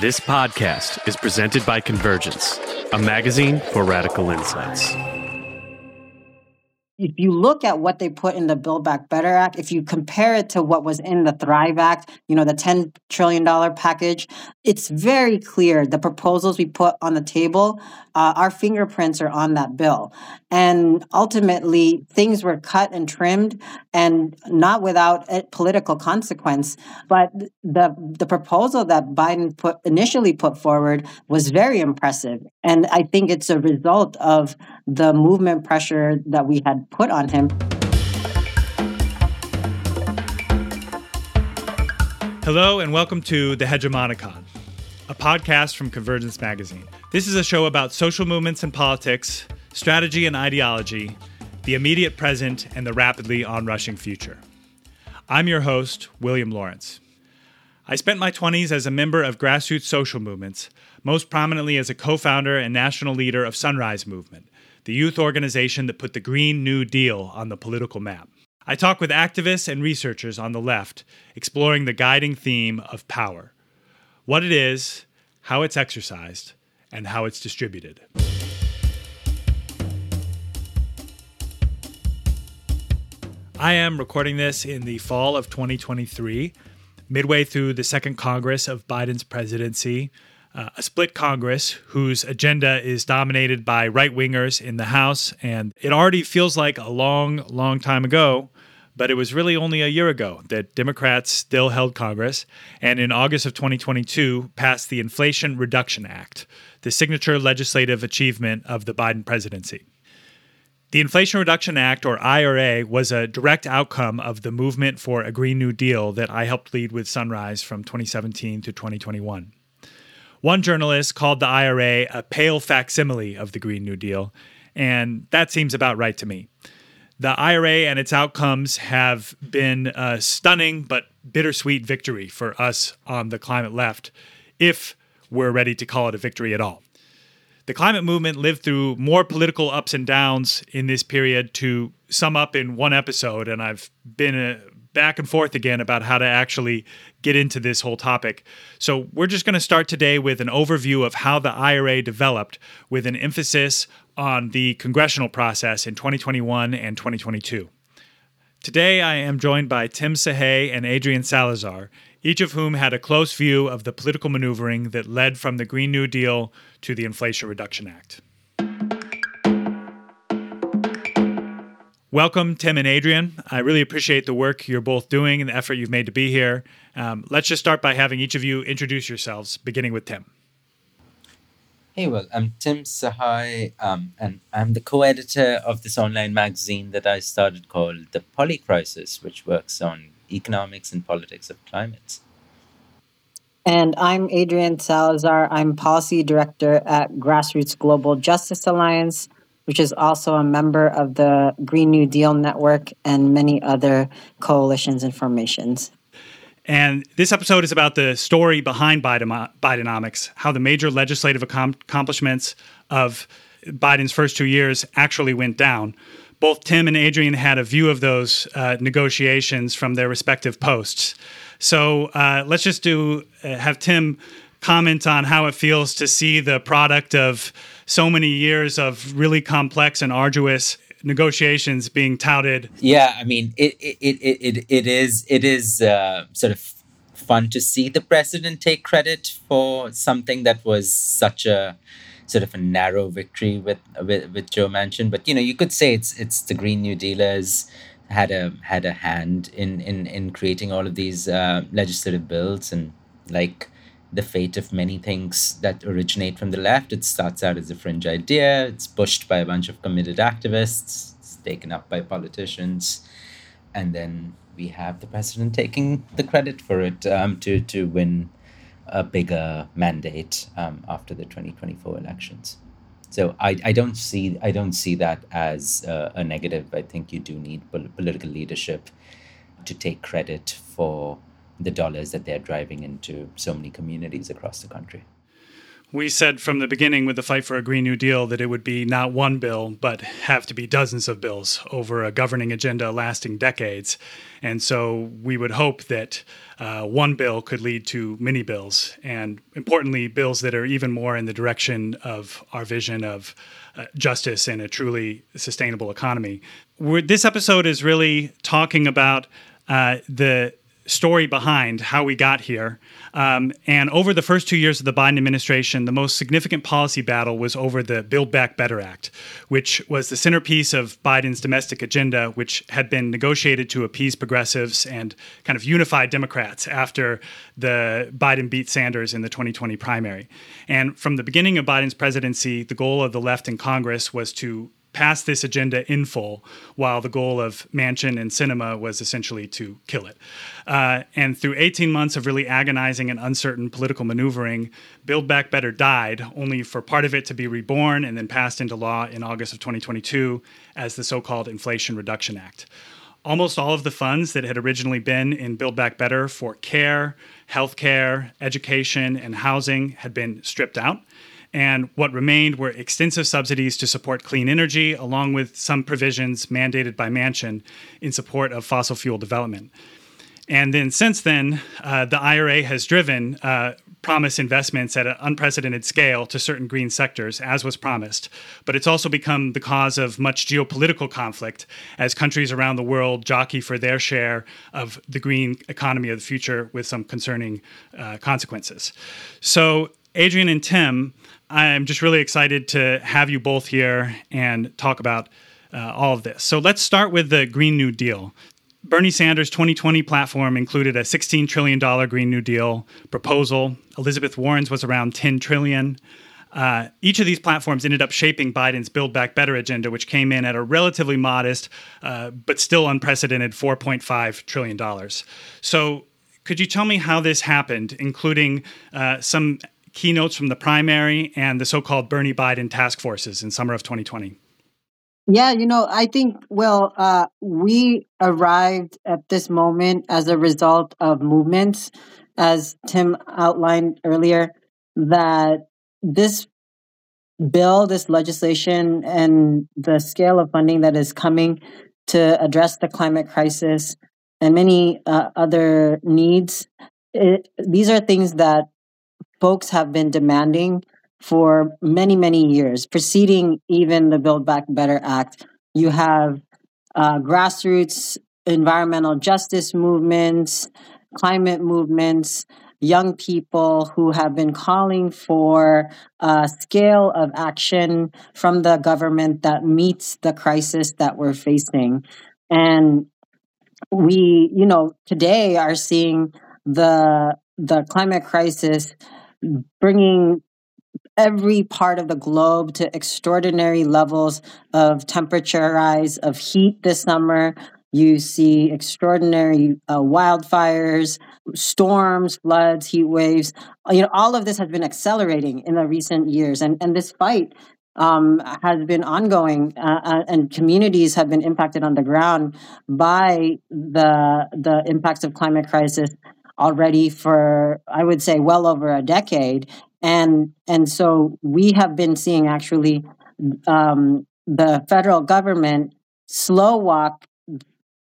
This podcast is presented by Convergence, a magazine for radical insights. If you look at what they put in the Build Back Better Act, if you compare it to what was in the Thrive Act, you know, the $10 trillion package, it's very clear the proposals we put on the table, uh, our fingerprints are on that bill. And ultimately, things were cut and trimmed and not without political consequence. But the, the proposal that Biden put initially put forward was very impressive. And I think it's a result of the movement pressure that we had put on him. Hello, and welcome to The Hegemonicon, a podcast from Convergence Magazine. This is a show about social movements and politics, strategy and ideology, the immediate present, and the rapidly onrushing future. I'm your host, William Lawrence. I spent my 20s as a member of grassroots social movements, most prominently as a co founder and national leader of Sunrise Movement, the youth organization that put the Green New Deal on the political map. I talk with activists and researchers on the left, exploring the guiding theme of power what it is, how it's exercised, and how it's distributed. I am recording this in the fall of 2023, midway through the second Congress of Biden's presidency, uh, a split Congress whose agenda is dominated by right wingers in the House. And it already feels like a long, long time ago, but it was really only a year ago that Democrats still held Congress and in August of 2022 passed the Inflation Reduction Act, the signature legislative achievement of the Biden presidency. The Inflation Reduction Act, or IRA, was a direct outcome of the movement for a Green New Deal that I helped lead with Sunrise from 2017 to 2021. One journalist called the IRA a pale facsimile of the Green New Deal, and that seems about right to me. The IRA and its outcomes have been a stunning but bittersweet victory for us on the climate left, if we're ready to call it a victory at all. The climate movement lived through more political ups and downs in this period to sum up in one episode, and I've been a, back and forth again about how to actually get into this whole topic. So, we're just going to start today with an overview of how the IRA developed, with an emphasis on the congressional process in 2021 and 2022. Today, I am joined by Tim Sahay and Adrien Salazar, each of whom had a close view of the political maneuvering that led from the Green New Deal to the Inflation Reduction Act. Welcome, Tim and Adrien. I really appreciate the work you're both doing and the effort you've made to be here. Um, let's just start by having each of you introduce yourselves, beginning with Tim. Hey, well, I'm Tim Sahay, um, and I'm the co editor of this online magazine that I started called The Polycrisis, which works on economics and politics of climate. And I'm Adrien Salazar. I'm policy director at Grassroots Global Justice Alliance, which is also a member of the Green New Deal Network and many other coalitions and formations. And this episode is about the story behind Bidenomics, how the major legislative accomplishments of Biden's first two years actually went down. Both Tim and Adrien had a view of those uh, negotiations from their respective posts. So uh, let's just do uh, have Tim comment on how it feels to see the product of so many years of really complex and arduous negotiations being touted. Yeah, I mean, it it it it, it is it is uh, sort of fun to see the president take credit for something that was such a sort of a narrow victory with with, with Joe Manchin. But you know, you could say it's it's the Green New Dealers had a had a hand in in in creating all of these uh, legislative bills and like the fate of many things that originate from the left. It starts out as a fringe idea, it's pushed by a bunch of committed activists, it's taken up by politicians, and then we have the president taking the credit for it um, to, to win a bigger mandate um, after the 2024 elections. So I, I don't see I don't see that as a, a negative. I think you do need pol- political leadership to take credit for the dollars that they're driving into so many communities across the country. We said from the beginning with the fight for a Green New Deal that it would be not one bill, but have to be dozens of bills over a governing agenda lasting decades. And so we would hope that uh, one bill could lead to many bills, and importantly, bills that are even more in the direction of our vision of uh, justice and a truly sustainable economy. We're, this episode is really talking about uh, the story behind how we got here. Um, and over the first two years of the Biden administration, the most significant policy battle was over the Build Back Better Act, which was the centerpiece of Biden's domestic agenda, which had been negotiated to appease progressives and kind of unify Democrats after the Biden beat Sanders in the 2020 primary. And from the beginning of Biden's presidency, the goal of the left in Congress was to pass this agenda in full, while the goal of Manchin and Sinema was essentially to kill it. Uh, and through 18 months of really agonizing and uncertain political maneuvering, Build Back Better died, only for part of it to be reborn and then passed into law in August of 2022 as the so called Inflation Reduction Act. Almost all of the funds that had originally been in Build Back Better for care, healthcare, education, and housing had been stripped out and what remained were extensive subsidies to support clean energy, along with some provisions mandated by Manchin in support of fossil fuel development. And then since then, uh, the IRA has driven uh, promise investments at an unprecedented scale to certain green sectors, as was promised. But it's also become the cause of much geopolitical conflict as countries around the world jockey for their share of the green economy of the future with some concerning uh, consequences. So, Adrien and Tim, I'm just really excited to have you both here and talk about uh, all of this. So let's start with the Green New Deal. Bernie Sanders' 2020 platform included a $16 trillion Green New Deal proposal. Elizabeth Warren's was around 10 trillion. Uh, each of these platforms ended up shaping Biden's Build Back Better agenda, which came in at a relatively modest uh, but still unprecedented $4.5 trillion. So, could you tell me how this happened, including uh, some keynotes from the primary and the so called Bernie Biden task forces in summer of 2020? Yeah, you know, I think, well, uh, we arrived at this moment as a result of movements, as Tim outlined earlier, that this bill, this legislation, and the scale of funding that is coming to address the climate crisis and many uh, other needs, it, these are things that folks have been demanding for many, many years, preceding even the Build Back Better Act. You have uh, grassroots environmental justice movements, climate movements, young people who have been calling for a scale of action from the government that meets the crisis that we're facing. And we, you know, today are seeing the the climate crisis bringing every part of the globe to extraordinary levels of temperature rise, of heat this summer. You see extraordinary uh, wildfires, storms, floods, heat waves. You know, all of this has been accelerating in the recent years, and and this fight um, has been ongoing, uh, uh and communities have been impacted on the ground by the the impacts of climate crisis already for I would say well over a decade, and and so we have been seeing actually um, the federal government slow walk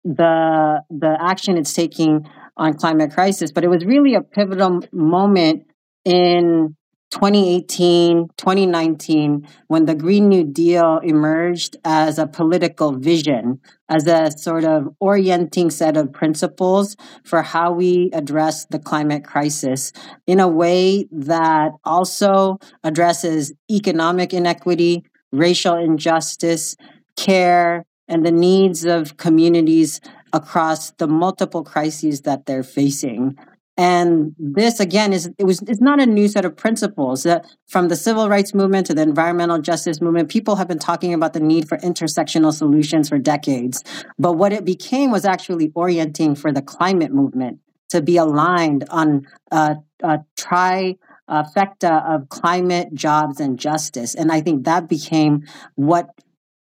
the the action it's taking on climate crisis, but it was really a pivotal moment in 2018, 2019, when the Green New Deal emerged as a political vision, as a sort of orienting set of principles for how we address the climate crisis in a way that also addresses economic inequity, racial injustice, care, and the needs of communities across the multiple crises that they're facing. And this again is it was it's not a new set of principles that from the civil rights movement to the environmental justice movement, people have been talking about the need for intersectional solutions for decades. But what it became was actually orienting for the climate movement to be aligned on a, a trifecta of climate, jobs, and justice. And I think that became what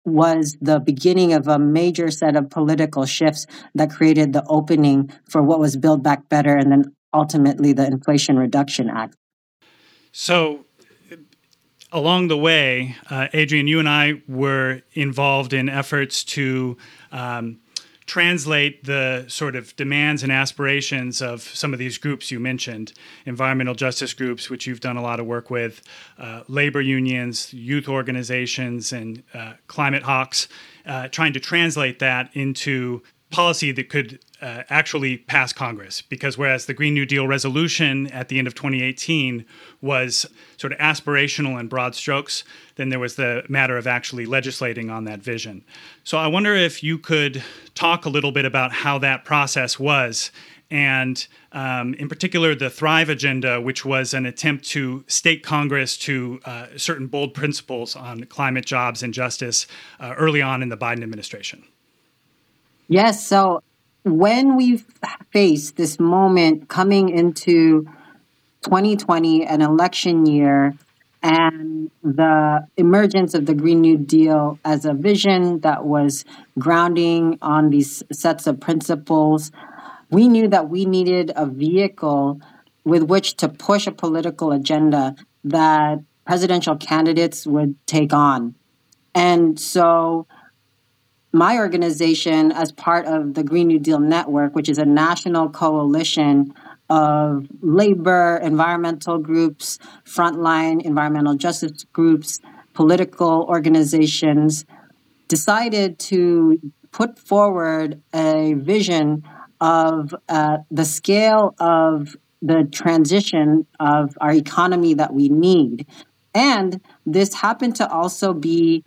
was the beginning of a major set of political shifts that created the opening for what was Build Back Better and then ultimately the Inflation Reduction Act. So along the way, uh, Adrien, you and I were involved in efforts to um, translate the sort of demands and aspirations of some of these groups you mentioned environmental justice groups, which you've done a lot of work with, uh, labor unions, youth organizations, and uh, climate hawks, uh, trying to translate that into policy that could uh, actually pass Congress. Because whereas the Green New Deal resolution at the end of 2018 was sort of aspirational and broad strokes, then there was the matter of actually legislating on that vision. So I wonder if you could talk a little bit about how that process was. And um, in particular, the Thrive Agenda, which was an attempt to state Congress to uh, certain bold principles on climate, jobs, and justice uh, early on in the Biden administration. Yes. So when we face this moment coming into 2020, an election year, and the emergence of the Green New Deal as a vision that was grounding on these sets of principles, we knew that we needed a vehicle with which to push a political agenda that presidential candidates would take on. And so my organization, as part of the Green New Deal Network, which is a national coalition of labor, environmental groups, frontline environmental justice groups, political organizations, decided to put forward a vision of uh, the scale of the transition of our economy that we need. And this happened to also be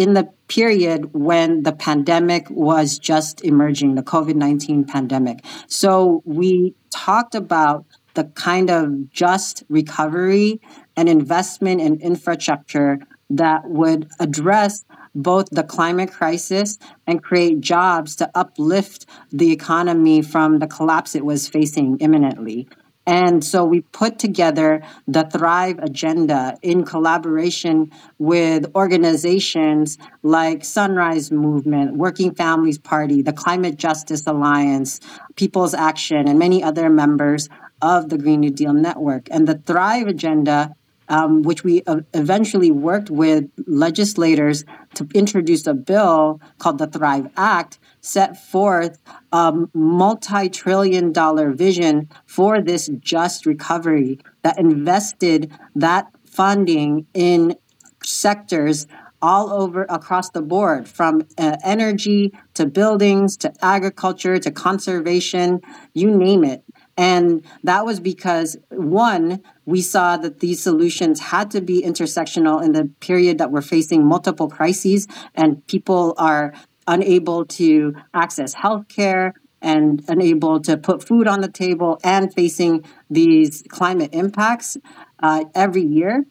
in the period when the pandemic was just emerging, the COVID 19 pandemic. So we talked about the kind of just recovery and investment in infrastructure that would address both the climate crisis and create jobs to uplift the economy from the collapse it was facing imminently. And so we put together the Thrive Agenda in collaboration with organizations like Sunrise Movement, Working Families Party, the Climate Justice Alliance, People's Action, and many other members of the Green New Deal Network. And the Thrive Agenda um, which we uh, eventually worked with legislators to introduce a bill called the Thrive Act, set forth a multi trillion dollar vision for this just recovery that invested that funding in sectors all over across the board from uh, energy to buildings to agriculture to conservation you name it. And that was because, one, we saw that these solutions had to be intersectional in the period that we're facing multiple crises and people are unable to access healthcare and unable to put food on the table and facing these climate impacts uh, every year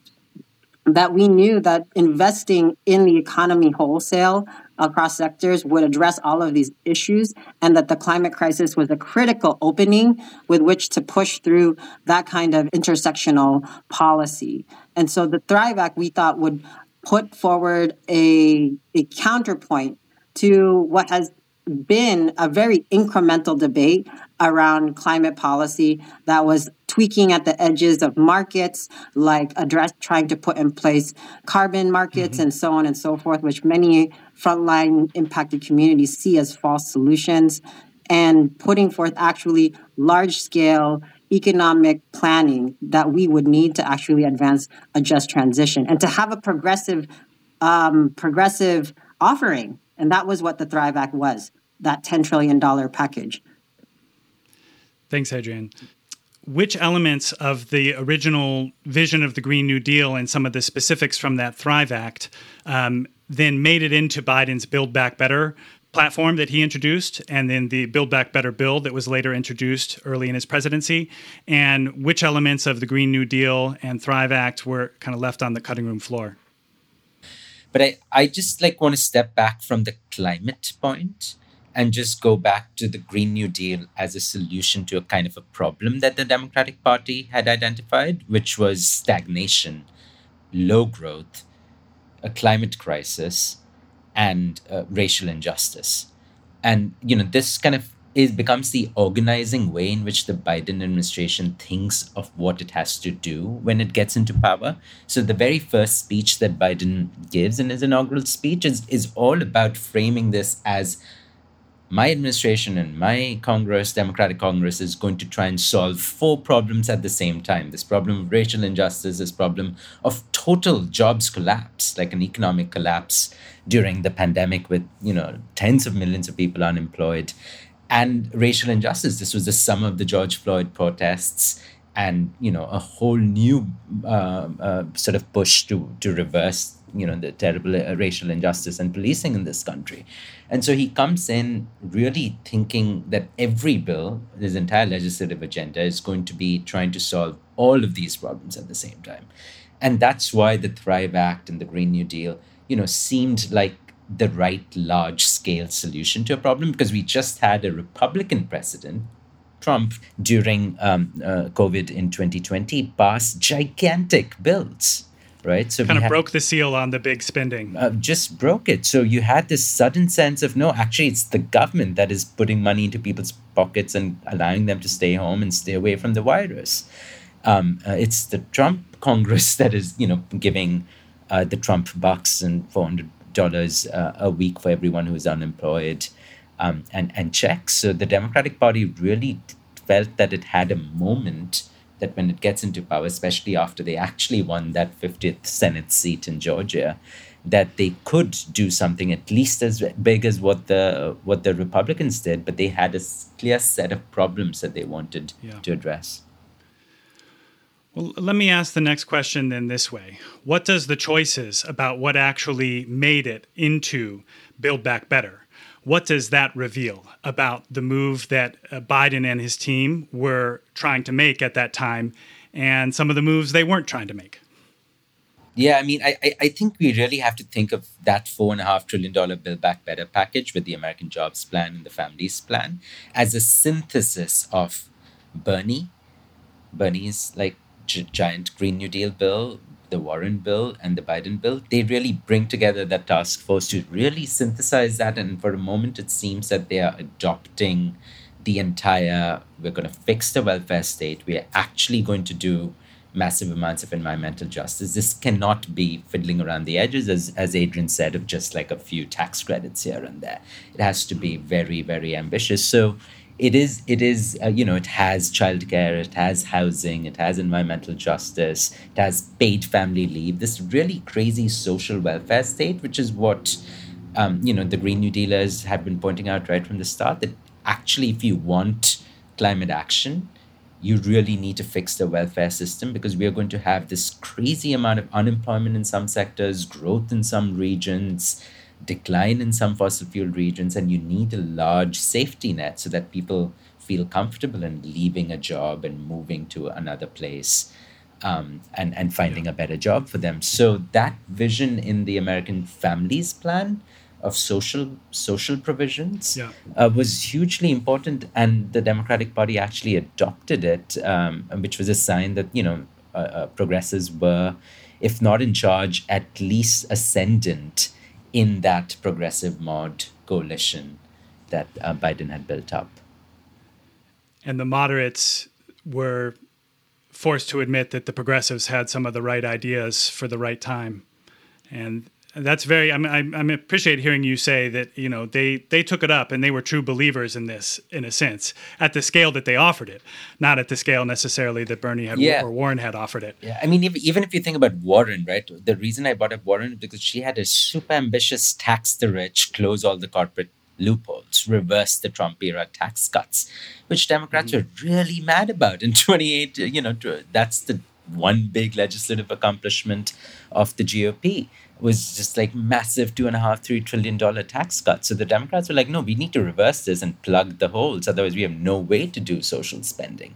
that we knew that investing in the economy wholesale across sectors would address all of these issues and that the climate crisis was a critical opening with which to push through that kind of intersectional policy. And so the Thrive Act we thought would put forward a, a counterpoint to what has been a very incremental debate around climate policy that was tweaking at the edges of markets, like address trying to put in place carbon markets mm-hmm. and so on and so forth, which many frontline impacted communities see as false solutions, and putting forth actually large scale economic planning that we would need to actually advance a just transition and to have a progressive um, progressive offering and that was what the thrive act was that $10 trillion package. Thanks, Adrien. Which elements of the original vision of the Green New Deal and some of the specifics from that Thrive Act um, then made it into Biden's Build Back Better platform that he introduced, and then the Build Back Better bill that was later introduced early in his presidency, and which elements of the Green New Deal and Thrive Act were kind of left on the cutting room floor? But I, I just like want to step back from the climate point and just go back to the Green New Deal as a solution to a kind of a problem that the Democratic Party had identified, which was stagnation, low growth, a climate crisis, and uh, racial injustice. And you know, this kind of it becomes the organizing way in which the Biden administration thinks of what it has to do when it gets into power. So the very first speech that Biden gives in his inaugural speech is, is all about framing this as my administration and my Congress, Democratic Congress, is going to try and solve four problems at the same time. This problem of racial injustice, this problem of total jobs collapse, like an economic collapse during the pandemic with, you know, tens of millions of people unemployed, and racial injustice. This was the sum of the George Floyd protests and, you know, a whole new uh, uh, sort of push to, to reverse, you know, the terrible uh, racial injustice and policing in this country. And so he comes in really thinking that every bill, his entire legislative agenda, is going to be trying to solve all of these problems at the same time. And that's why the Thrive Act and the Green New Deal, you know, seemed like the right large scale solution to a problem because we just had a Republican president, Trump, during um, uh, COVID in 2020, pass gigantic bills right? So kind of had, broke the seal on the big spending. Uh, just broke it. So you had this sudden sense of no, actually, it's the government that is putting money into people's pockets and allowing them to stay home and stay away from the virus. Um, uh, it's the Trump Congress that is, you know, giving uh, the Trump bucks and four hundred dollars uh, a week for everyone who is unemployed, um, and and checks. So the Democratic Party really felt that it had a moment that when it gets into power, especially after they actually won that 50th Senate seat in Georgia, that they could do something at least as big as what the what the Republicans did, but they had a clear set of problems that they wanted yeah. to address. Well, let me ask the next question then this way. What does the choices about what actually made it into Build Back Better what does that reveal about the move that uh, Biden and his team were trying to make at that time and some of the moves they weren't trying to make? Yeah, I mean, I, I think we really have to think of that four and a half trillion dollar Build Back Better package with the American Jobs Plan and the Families Plan as a synthesis of Bernie, Bernie's like g- giant Green New Deal bill, the Warren bill and the Biden bill, they really bring together that task force to really synthesize that. And for a moment, it seems that they are adopting the entire we're going to fix the welfare state, we're actually going to do massive amounts of environmental justice. This cannot be fiddling around the edges, as, as Adrian said, of just like a few tax credits here and there. It has to be very, very ambitious. So it is it is uh, you know it has childcare it has housing it has environmental justice it has paid family leave this really crazy social welfare state which is what um, you know the green new dealers have been pointing out right from the start that actually if you want climate action you really need to fix the welfare system because we are going to have this crazy amount of unemployment in some sectors growth in some regions decline in some fossil fuel regions, and you need a large safety net so that people feel comfortable in leaving a job and moving to another place um, and, and finding a better job for them. So that vision in the American Families Plan of social social provisions yeah. uh, was hugely important, and the Democratic Party actually adopted it, um, which was a sign that you know uh, uh, progressives were, if not in charge, at least ascendant in that progressive mod coalition that uh, Biden had built up. And the moderates were forced to admit that the progressives had some of the right ideas for the right time. And that's very. I mean, I, I appreciate hearing you say that. You know, they they took it up and they were true believers in this, in a sense, at the scale that they offered it, not at the scale necessarily that Bernie had yeah. or Warren had offered it. Yeah, I mean, if, even if you think about Warren, right? The reason I brought up Warren is because she had a super ambitious tax the rich, close all the corporate loopholes, reverse the Trump era tax cuts, which Democrats mm-hmm. were really mad about in 28. You know, that's the one big legislative accomplishment of the GOP was just like massive two and a half, three trillion dollar tax cuts. So the Democrats were like, no, we need to reverse this and plug the holes. Otherwise, we have no way to do social spending.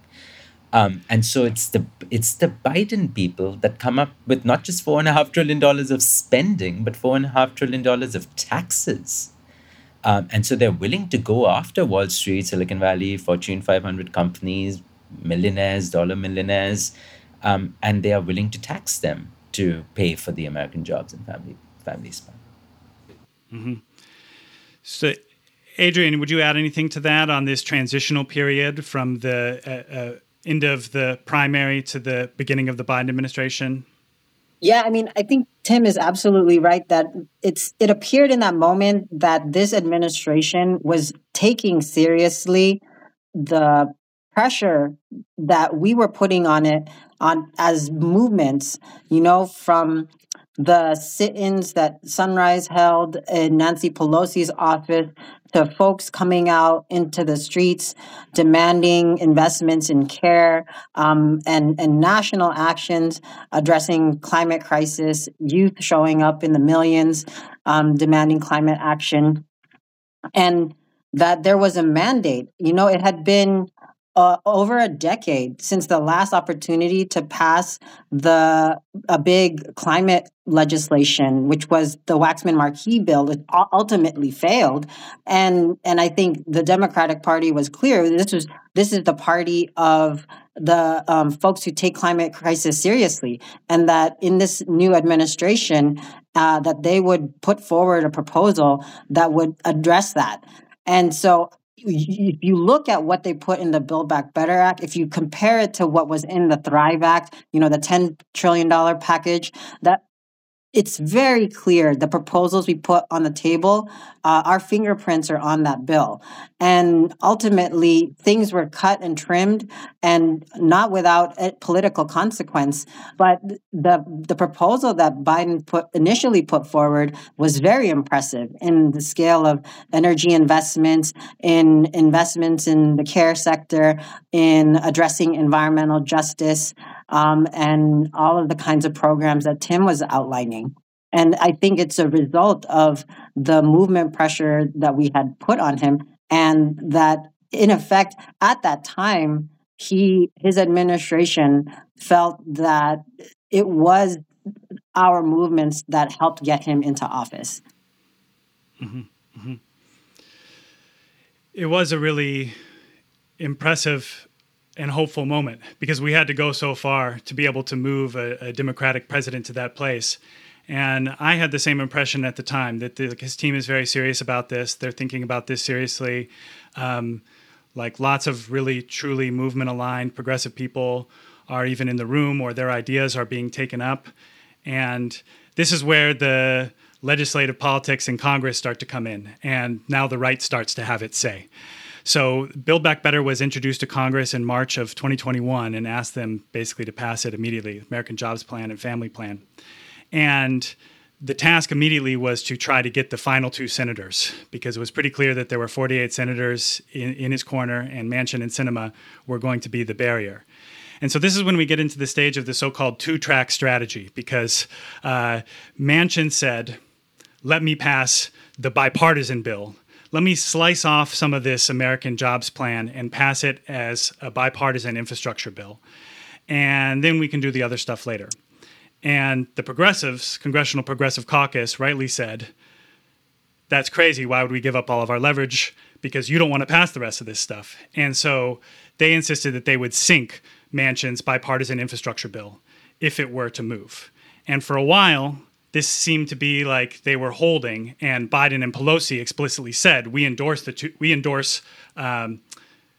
Um, and so it's the it's the Biden people that come up with not just four and a half trillion dollars of spending, but four and a half trillion dollars of taxes. Um, and so they're willing to go after Wall Street, Silicon Valley, Fortune 500 companies, millionaires, dollar millionaires, um, and they are willing to tax them to pay for the American jobs and family families. Mm-hmm. So, Adrien, would you add anything to that on this transitional period from the uh, uh, end of the primary to the beginning of the Biden administration? Yeah, I mean, I think Tim is absolutely right that it's it appeared in that moment that this administration was taking seriously the pressure that we were putting on it on as movements, you know, from the sit-ins that Sunrise held in Nancy Pelosi's office to folks coming out into the streets demanding investments in care um, and, and national actions addressing climate crisis, youth showing up in the millions um, demanding climate action, and that there was a mandate. You know, it had been uh, over a decade since the last opportunity to pass the a big climate legislation, which was the Waxman Markey bill, it ultimately failed. And and I think the Democratic Party was clear. This was this is the party of the um, folks who take climate crisis seriously, and that in this new administration, uh, that they would put forward a proposal that would address that. And so if you look at what they put in the Build Back Better Act, if you compare it to what was in the Thrive Act, you know, the $10 trillion package, that it's very clear the proposals we put on the table, uh, our fingerprints are on that bill. And ultimately, things were cut and trimmed and not without political consequence. But the, the proposal that Biden put initially put forward was very impressive in the scale of energy investments, in investments in the care sector, in addressing environmental justice, um, and all of the kinds of programs that Tim was outlining. And I think it's a result of the movement pressure that we had put on him, and that in effect, at that time, he his administration felt that it was our movements that helped get him into office. Mm-hmm. Mm-hmm. It was a really impressive and hopeful moment because we had to go so far to be able to move a, a Democratic president to that place. And I had the same impression at the time that the, his team is very serious about this. They're thinking about this seriously. Um, like lots of really, truly movement aligned progressive people are even in the room or their ideas are being taken up. And this is where the legislative politics in Congress start to come in. And now the right starts to have its say. So, Build Back Better was introduced to Congress in March of 2021 and asked them basically to pass it immediately American Jobs Plan and Family Plan. And the task immediately was to try to get the final two senators because it was pretty clear that there were 48 senators in, in his corner and Manchin and Sinema were going to be the barrier. And so this is when we get into the stage of the so called two track strategy because uh, Manchin said, let me pass the bipartisan bill let me slice off some of this American jobs plan and pass it as a bipartisan infrastructure bill. And then we can do the other stuff later. And the progressives, Congressional Progressive Caucus, rightly said, that's crazy. Why would we give up all of our leverage? Because you don't want to pass the rest of this stuff. And so they insisted that they would sink Manchin's bipartisan infrastructure bill if it were to move. And for a while, this seemed to be like they were holding, and Biden and Pelosi explicitly said, "We endorse the two, we endorse um,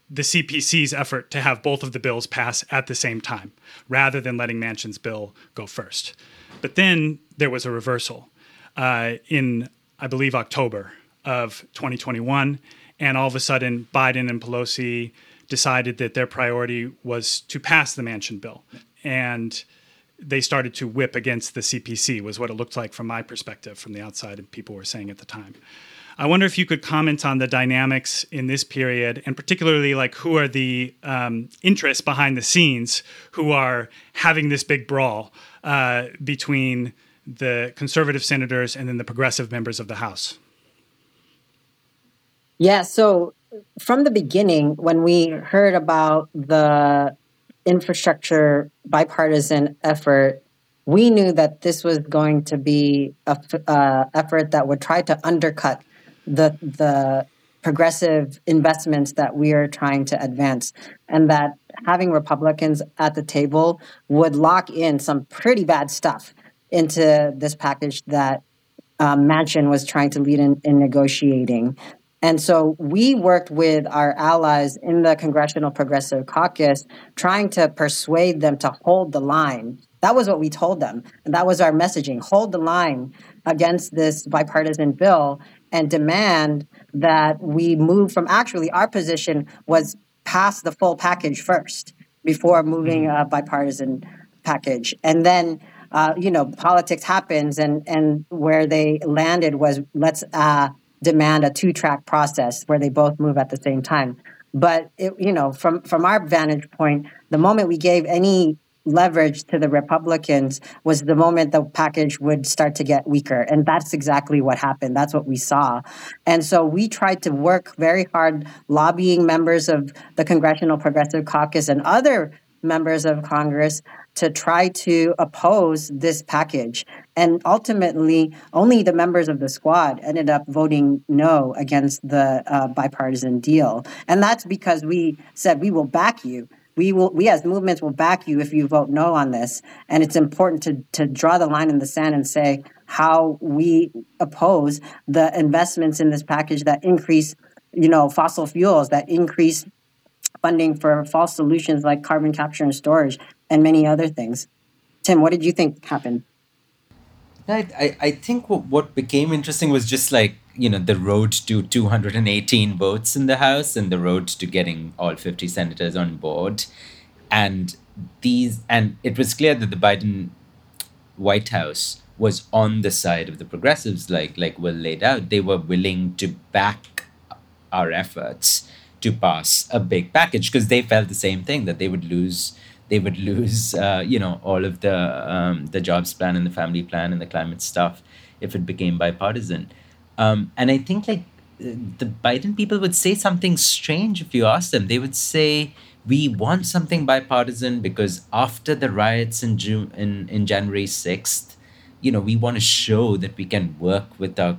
the CPC's effort to have both of the bills pass at the same time, rather than letting Manchin's bill go first." But then there was a reversal uh, in, I believe, October of 2021, and all of a sudden, Biden and Pelosi decided that their priority was to pass the Manchin bill, and they started to whip against the CPC, was what it looked like from my perspective from the outside, and people were saying at the time. I wonder if you could comment on the dynamics in this period, and particularly like who are the um, interests behind the scenes who are having this big brawl uh, between the conservative senators and then the progressive members of the House. Yeah, so from the beginning, when we heard about the infrastructure bipartisan effort, we knew that this was going to be a uh, effort that would try to undercut the the progressive investments that we are trying to advance, and that having Republicans at the table would lock in some pretty bad stuff into this package that um, was trying to lead in, in negotiating. And so we worked with our allies in the Congressional Progressive Caucus, trying to persuade them to hold the line. That was what we told them. And that was our messaging hold the line against this bipartisan bill and demand that we move from actually, our position was pass the full package first before moving mm-hmm. a bipartisan package. And then uh, you know, politics happens, and and where they landed was let's uh, demand a two track process where they both move at the same time. But it, you know, from from our vantage point, the moment we gave any leverage to the Republicans was the moment the package would start to get weaker. And that's exactly what happened. That's what we saw. And so we tried to work very hard lobbying members of the Congressional Progressive Caucus and other members of Congress to try to oppose this package. And ultimately, only the members of the squad ended up voting no against the uh, bipartisan deal. And that's because we said we will back you. We will, we as movements will back you if you vote no on this. And it's important to, to draw the line in the sand and say how we oppose the investments in this package that increase, you know, fossil fuels, that increase funding for false solutions like carbon capture and storage and many other things. Tim, what did you think happened? I, I think what became interesting was just like, you know, the road to 218 votes in the House and the road to getting all 50 senators on board. And these, and it was clear that the Biden White House was on the side of the progressives, like like Will laid out. They were willing to back our efforts to pass a big package because they felt the same thing that they would lose they would lose uh, you know all of the um, the jobs plan and the family plan and the climate stuff if it became bipartisan. Um, and i think like the biden people would say something strange if you ask them. They would say we want something bipartisan because after the riots in june in, in january 6th you know we want to show that we can work with our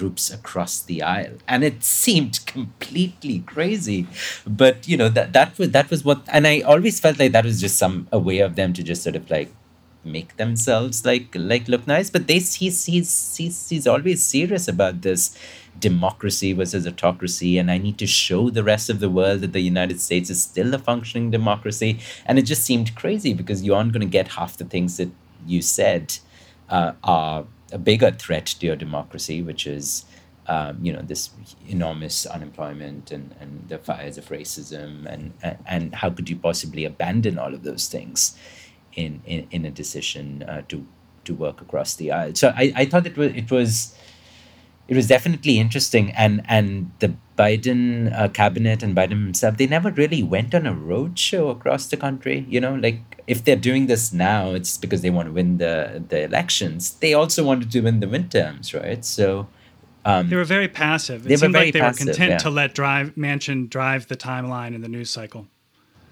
groups across the aisle. And it seemed completely crazy. But you know that that was that was what and i always felt like that was just some a way of them to just sort of like make themselves like like look nice. But they he's he's he's, he's always serious about this democracy versus autocracy. And i need to show the rest of the world that the united states is still a functioning democracy. And it just seemed crazy because you aren't going to get half the things that you said uh, are a bigger threat to your democracy, which is um, you know this enormous unemployment and, and the fires of racism and, and, and how could you possibly abandon all of those things in in, in a decision uh, to to work across the aisle? So I, I thought it was it was it was definitely interesting and and the Biden uh, cabinet and Biden himself they never really went on a road show across the country you know like if they're doing this now, it's because they want to win the the elections. They also wanted to win the midterms, right? So um, they were very passive. It they seemed like they passive, were content yeah. to let drive Manchin drive the timeline in the news cycle.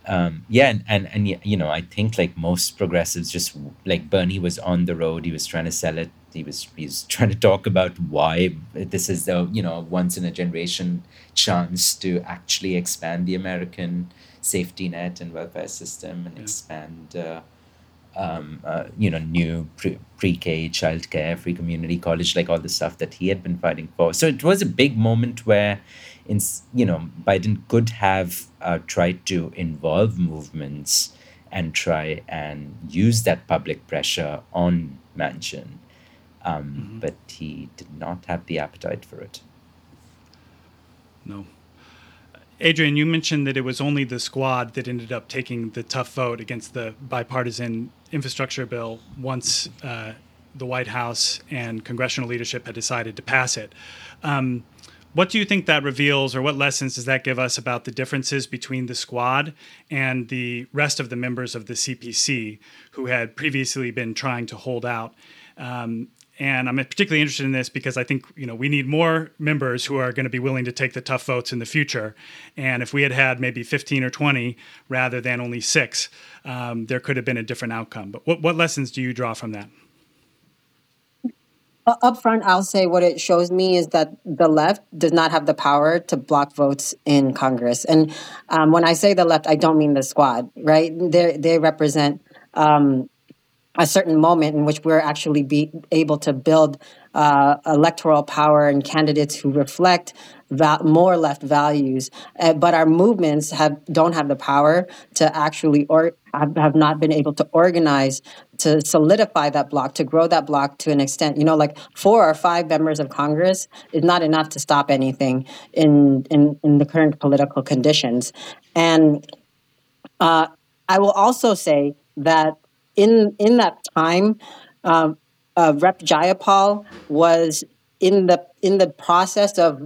Um, yeah, and, and and you know, I think like most progressives, just like Bernie was on the road, he was trying to sell it. He was he's trying to talk about why this is the you know once in a generation chance to actually expand the American safety net and welfare system and yeah. expand uh, um, uh, you know new pre- pre-k childcare free community college like all the stuff that he had been fighting for so it was a big moment where in you know biden could have uh, tried to involve movements and try and use that public pressure on Manchin um, mm-hmm. but he did not have the appetite for it no Adrien, you mentioned that it was only the squad that ended up taking the tough vote against the bipartisan infrastructure bill once uh, the White House and congressional leadership had decided to pass it. Um, what do you think that reveals, or what lessons does that give us about the differences between the squad and the rest of the members of the CPC who had previously been trying to hold out? Um, and I'm particularly interested in this because I think you know we need more members who are going to be willing to take the tough votes in the future. And if we had had maybe 15 or 20 rather than only six, um, there could have been a different outcome. But what, what lessons do you draw from that? Up front, I'll say what it shows me is that the left does not have the power to block votes in Congress. And um, when I say the left, I don't mean the squad, right? They they represent um, a certain moment in which we're actually be able to build uh, electoral power and candidates who reflect va- more left values, uh, but our movements have don't have the power to actually or have, have not been able to organize to solidify that block, to grow that block to an extent. You know, like four or five members of Congress is not enough to stop anything in in, in the current political conditions. And uh, I will also say that in in that time, uh, uh, Rep. Jayapal was in the in the process of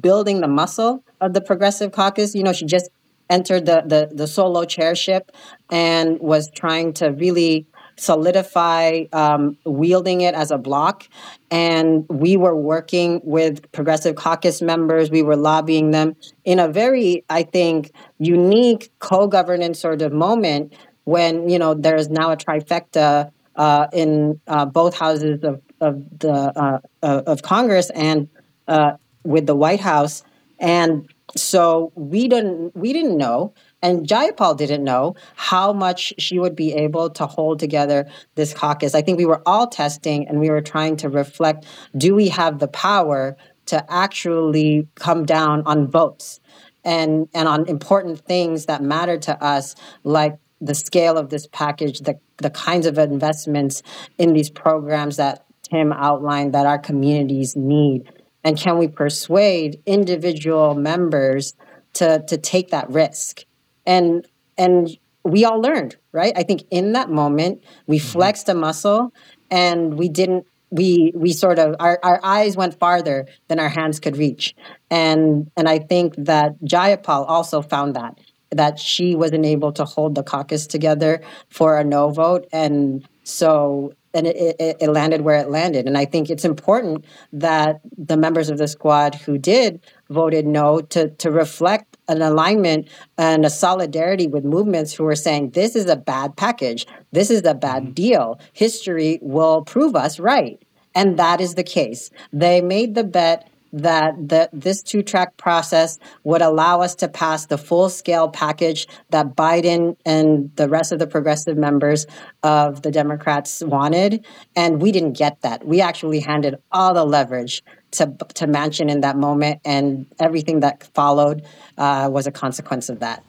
building the muscle of the Progressive Caucus. You know, she just entered the the, the solo chairship and was trying to really solidify um, wielding it as a block. And we were working with Progressive Caucus members. We were lobbying them in a very, I think, unique co-governance sort of moment when you know there is now a trifecta uh, in uh, both houses of of the uh, uh of Congress and uh, with the White House, and so we didn't we didn't know, and Jayapal didn't know how much she would be able to hold together this caucus. I think we were all testing, and we were trying to reflect: Do we have the power to actually come down on votes? And, and on important things that matter to us, like the scale of this package, the, the kinds of investments in these programs that Tim outlined that our communities need? And can we persuade individual members to to take that risk? And and we all learned right? I think in that moment we mm-hmm. flexed a muscle and we didn't we we sort of our, our eyes went farther than our hands could reach. And and i think that jayapal also found that that she wasn't able to hold the caucus together for a no vote and so and it, it, it, landed where it landed. And I think it's important that the members of the squad who did voted no to, to reflect an alignment and a solidarity with movements who are saying this is a bad package, this is a bad mm-hmm. deal. History will prove us right. And that is the case. They made the bet that the, this two track process would allow us to pass the full scale package that Biden and the rest of the progressive members of the Democrats wanted. And we didn't get that. We actually handed all the leverage to, to Manchin in that moment, and everything that followed uh, was a consequence of that.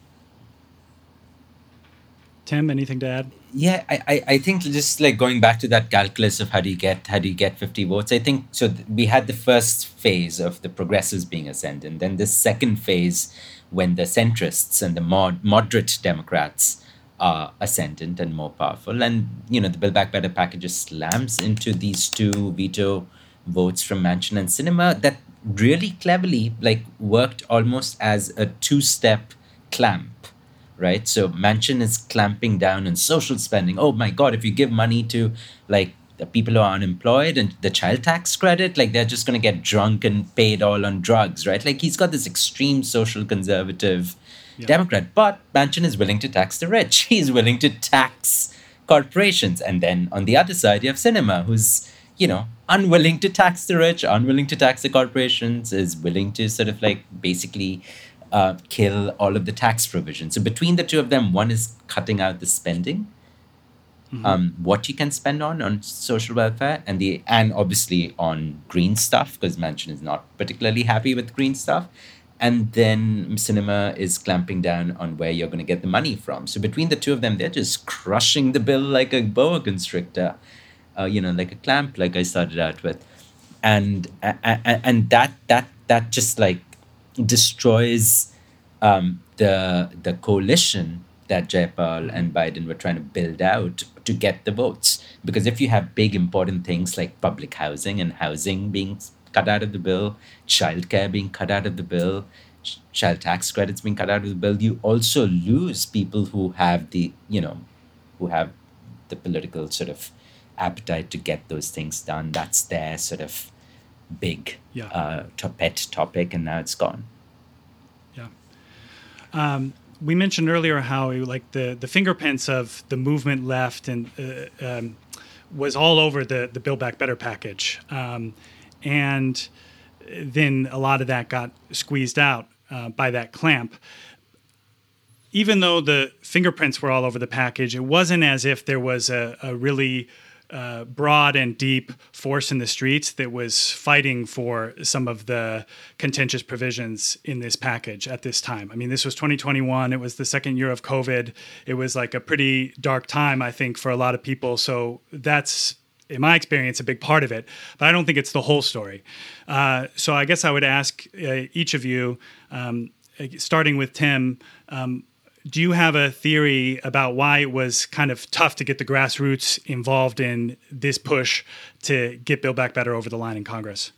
Tim, anything to add? Yeah, I, I, think just like going back to that calculus of how do you get how do you get 50 votes, I think so th- we had the first phase of the progressives being ascendant, then the second phase when the centrists and the mod, moderate Democrats are ascendant and more powerful. And, you know, the Build Back Better package just slams into these two veto votes from Manchin and Sinema that really cleverly like worked almost as a two-step clamp right? So Manchin is clamping down on social spending. Oh my God, if you give money to like the people who are unemployed and the child tax credit, like they're just going to get drunk and paid all on drugs, right? Like he's got this extreme social conservative yeah. Democrat, but Manchin is willing to tax the rich. He's willing to tax corporations. And then on the other side, you have Sinema, who's, you know, unwilling to tax the rich, unwilling to tax the corporations, is willing to sort of like basically uh, kill all of the tax provisions. So between the two of them, one is cutting out the spending, mm-hmm. um, what you can spend on on social welfare, and the and obviously on green stuff because Manchin is not particularly happy with green stuff. And then Sinema is clamping down on where you're going to get the money from. So between the two of them, they're just crushing the bill like a boa constrictor, uh, you know, like a clamp, like I started out with, and and, and that that that just like destroys um, the the coalition that Jayapal and Biden were trying to build out to get the votes. Because if you have big important things like public housing and housing being cut out of the bill, childcare being cut out of the bill, child tax credits being cut out of the bill, you also lose people who have the you know, who have the political sort of appetite to get those things done. That's their sort of big yeah. uh, pet topic, and now it's gone. Yeah. Um, we mentioned earlier how like the the fingerprints of the movement left and uh, um, was all over the the Build Back Better package, um, and then a lot of that got squeezed out uh, by that clamp. Even though the fingerprints were all over the package, it wasn't as if there was a, a really uh, broad and deep force in the streets that was fighting for some of the contentious provisions in this package at this time. I mean, this was 2021. It was the second year of COVID. It was like a pretty dark time, I think, for a lot of people. So that's in my experience, a big part of it, but I don't think it's the whole story. Uh, so I guess I would ask uh, each of you, um, starting with Tim, um, do you have a theory about why it was kind of tough to get the grassroots involved in this push to get Build Back Better over the line in Congress?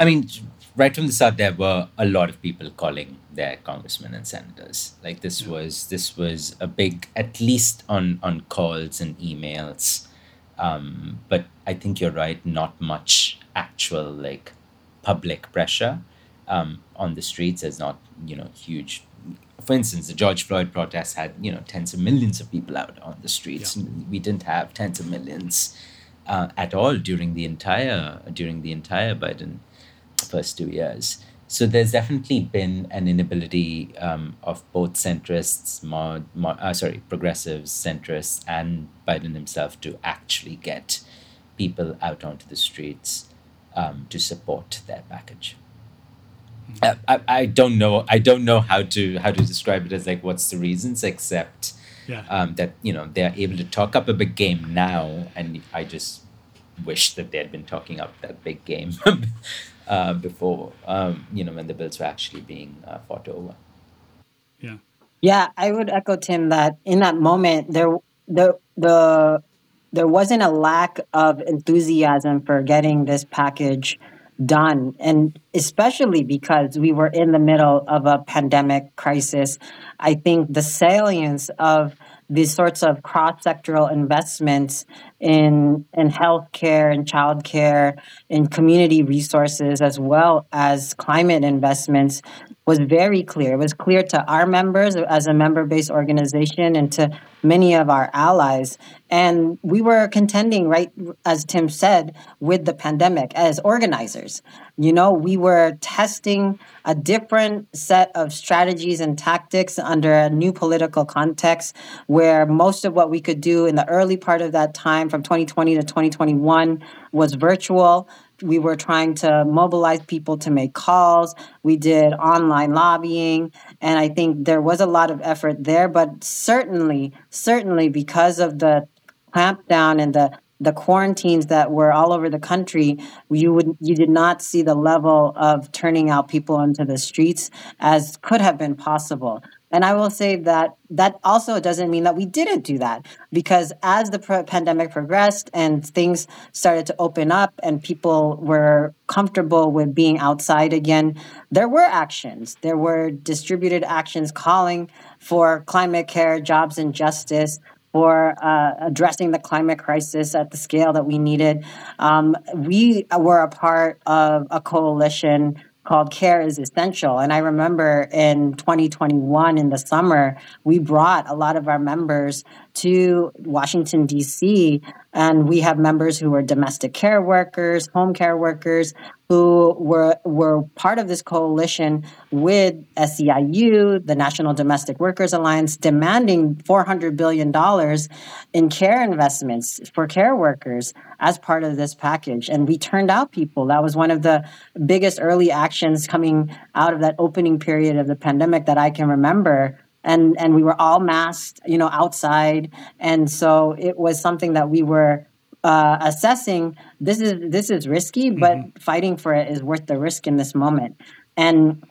I mean, right from the start, there were a lot of people calling their congressmen and senators. Like this was this was a big, at least on on calls and emails. Um, but I think you're right. Not much actual like public pressure um, on the streets. There's not you know huge for instance, the George Floyd protests had you know tens of millions of people out on the streets. Yeah. We didn't have tens of millions uh, at all during the entire during the entire Biden first two years. So there's definitely been an inability um, of both centrists, more, more, uh, sorry, progressives, centrists, and Biden himself to actually get people out onto the streets um, to support their package. I, I don't know I don't know how to how to describe it as like what's the reasons except yeah. um, that you know they're able to talk up a big game now and I just wish that they had been talking up that big game uh, before um, you know when the bills were actually being uh, fought over. Yeah. Yeah, I would echo Tim that in that moment there the the there wasn't a lack of enthusiasm for getting this package done. And especially because we were in the middle of a pandemic crisis, I think the salience of these sorts of cross-sectoral investments in in healthcare and childcare, in community resources, as well as climate investments, was very clear. It was clear to our members as a member-based organization and to many of our allies. And we were contending, right, as Tim said, with the pandemic as organizers. You know, we were testing a different set of strategies and tactics under a new political context where most of what we could do in the early part of that time from 2020 to 2021 was virtual we were trying to mobilize people to make calls. We did online lobbying. And I think there was a lot of effort there. But certainly, certainly because of the clampdown and the the quarantines that were all over the country, you would you did not see the level of turning out people into the streets as could have been possible. And I will say that that also doesn't mean that we didn't do that because as the pandemic progressed and things started to open up and people were comfortable with being outside again, there were actions. There were distributed actions calling for climate care, jobs, and justice. For uh, addressing the climate crisis at the scale that we needed. Um, we were a part of a coalition called Care is Essential. And I remember in 2021 in the summer, we brought a lot of our members to Washington, D.C. And we have members who are domestic care workers, home care workers, who were, were part of this coalition with SEIU, the National Domestic Workers Alliance, demanding $400 billion in care investments for care workers as part of this package. And we turned out people. That was one of the biggest early actions coming out of that opening period of the pandemic that I can remember and and we were all masked, you know, outside, and so it was something that we were uh, assessing. This is this is risky, but mm-hmm. fighting for it is worth the risk in this moment, and.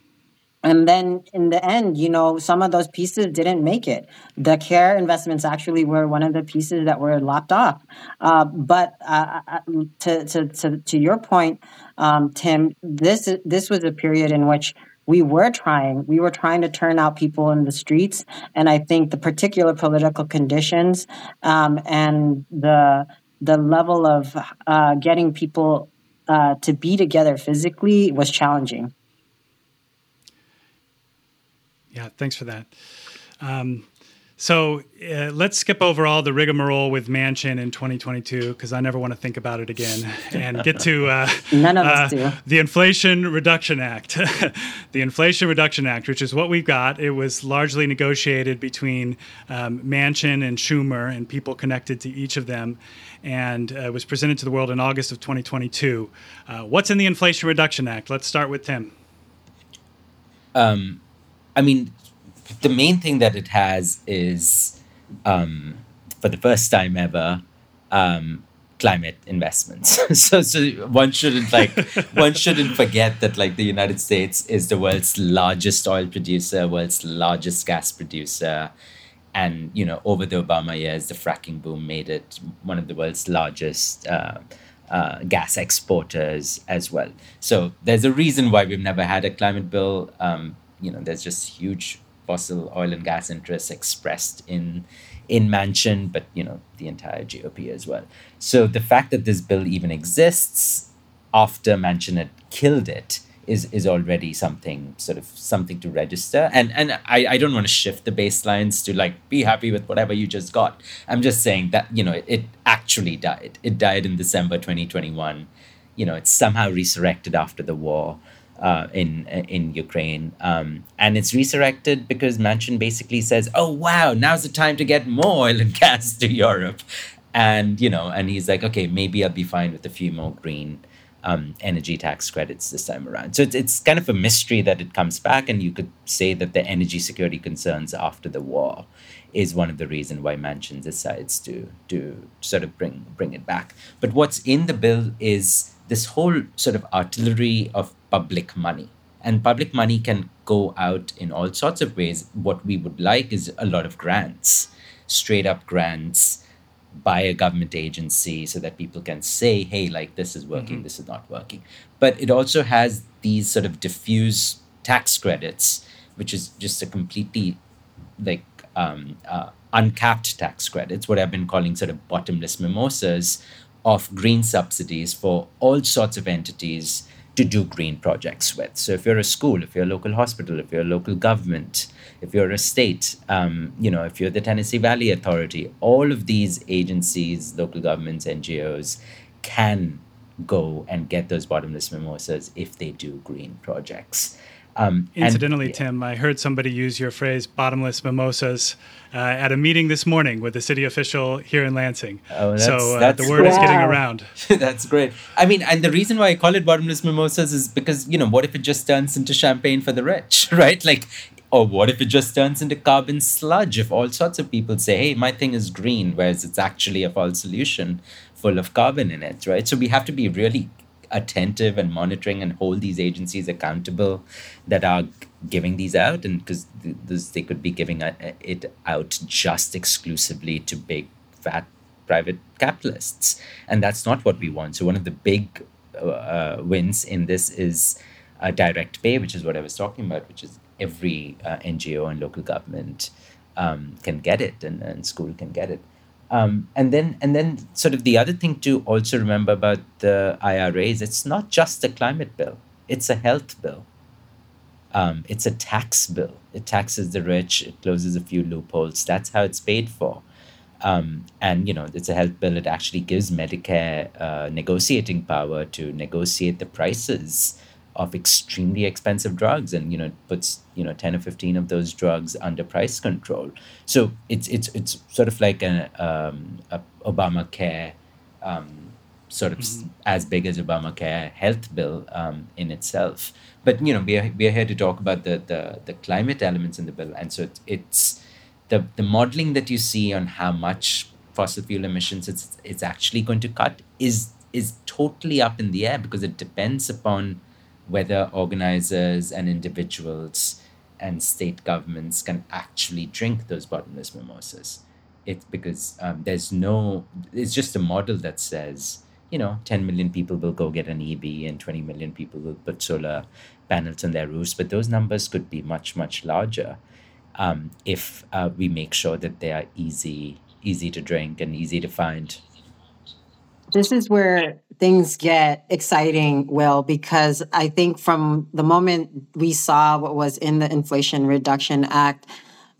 And then in the end, you know, some of those pieces didn't make it. The care investments actually were one of the pieces that were lopped off. Uh, but uh, uh to, to, to, to your point, um, Tim, this this was a period in which we were trying we were trying to turn out people in the streets. And i think the particular political conditions um, and the the level of uh, getting people uh, to be together physically was challenging. Yeah thanks for that. Um, So uh, let's skip over all the rigmarole with Manchin in 2022 because I never want to think about it again, and get to uh, none of us uh, do. The Inflation Reduction Act, the Inflation Reduction Act, which is what we've got. It was largely negotiated between um, Manchin and Schumer and people connected to each of them, and uh, was presented to the world in August of 2022. Uh, what's in the Inflation Reduction Act? Let's start with Tim. Um, I mean, the main thing that it has is, um, for the first time ever, um, climate investments. so, so one shouldn't like one shouldn't forget that like the United States is the world's largest oil producer, world's largest gas producer, and you know over the Obama years, the fracking boom made it one of the world's largest. Uh, uh, gas exporters as well. So there's a reason why we've never had a climate bill. Um, you know, there's just huge fossil oil and gas interests expressed in in Manchin, but you know the entire GOP as well. So the fact that this bill even exists after Manchin had killed it is is already something sort of something to register. And and I, I don't want to shift the baselines to like be happy with whatever you just got. I'm just saying that you know it, it actually died. It died in December 2021. You know it's somehow resurrected after the war uh, in in Ukraine, um, and it's resurrected because Manchin basically says, "Oh wow, now's the time to get more oil and gas to Europe," and you know, and he's like, "Okay, maybe I'll be fine with a few more green." Um, energy tax credits this time around. So it's, it's kind of a mystery that it comes back, and you could say that the energy security concerns after the war is one of the reasons why Manchin decides to to sort of bring bring it back. But what's in the bill is this whole sort of artillery of public money. And public money can go out in all sorts of ways. What we would like is a lot of grants, straight up grants by a government agency so that people can say, hey, like this is working, mm-hmm. this is not working. But it also has these sort of diffuse tax credits, which is just a completely like um, uh, uncapped tax credits, what I've been calling sort of bottomless mimosas of green subsidies for all sorts of entities to do green projects with. So if you're a school, if you're a local hospital, if you're a local government, if you're a state, um, you know, if you're the Tennessee Valley Authority, all of these agencies, local governments, NGOs can go and get those bottomless mimosas if they do green projects. Um, Incidentally, and, Tim, I heard somebody use your phrase "bottomless mimosas" uh, at a meeting this morning with a city official here in Lansing. Oh, that's, so uh, that's the word is getting around. that's great. I mean, and the reason why I call it bottomless mimosas is because you know, what if it just turns into champagne for the rich, right? Like, or what if it just turns into carbon sludge? If all sorts of people say, "Hey, my thing is green," whereas it's actually a false solution full of carbon in it, right? So we have to be really attentive and monitoring and hold these agencies accountable that are giving these out and because th- they could be giving it out just exclusively to big fat private capitalists. And that's not what we want. So one of the big uh, wins in this is uh, direct pay which is what i was talking about which is every uh, ngo and local government um, can get it and, and school can get it um, and then and then sort of the other thing to also remember about the IRAs, it's not just a climate bill, it's a health bill. Um, it's a tax bill. It taxes the rich, it closes a few loopholes. That's how it's paid for. Um, and you know it's a health bill. It actually gives Medicare uh, negotiating power to negotiate the prices of extremely expensive drugs and you know puts you know 10 or 15 of those drugs under price control. So it's it's it's sort of like an um, a obamacare um, sort of mm-hmm. as big as obamacare health bill um, in itself. But you know we are, we are here to talk about the, the the climate elements in the bill. And so it's, it's the the modeling that you see on how much fossil fuel emissions it's it's actually going to cut is is totally up in the air because it depends upon whether organizers and individuals and state governments can actually drink those bottomless mimosas. It's because um, there's no, it's just a model that says, you know, 10 million people will go get an EV and 20 million people will put solar panels on their roofs. But those numbers could be much, much larger um, if uh, we make sure that they are easy, easy to drink and easy to find. This is where things get exciting, Will, because I think from the moment we saw what was in the Inflation Reduction Act,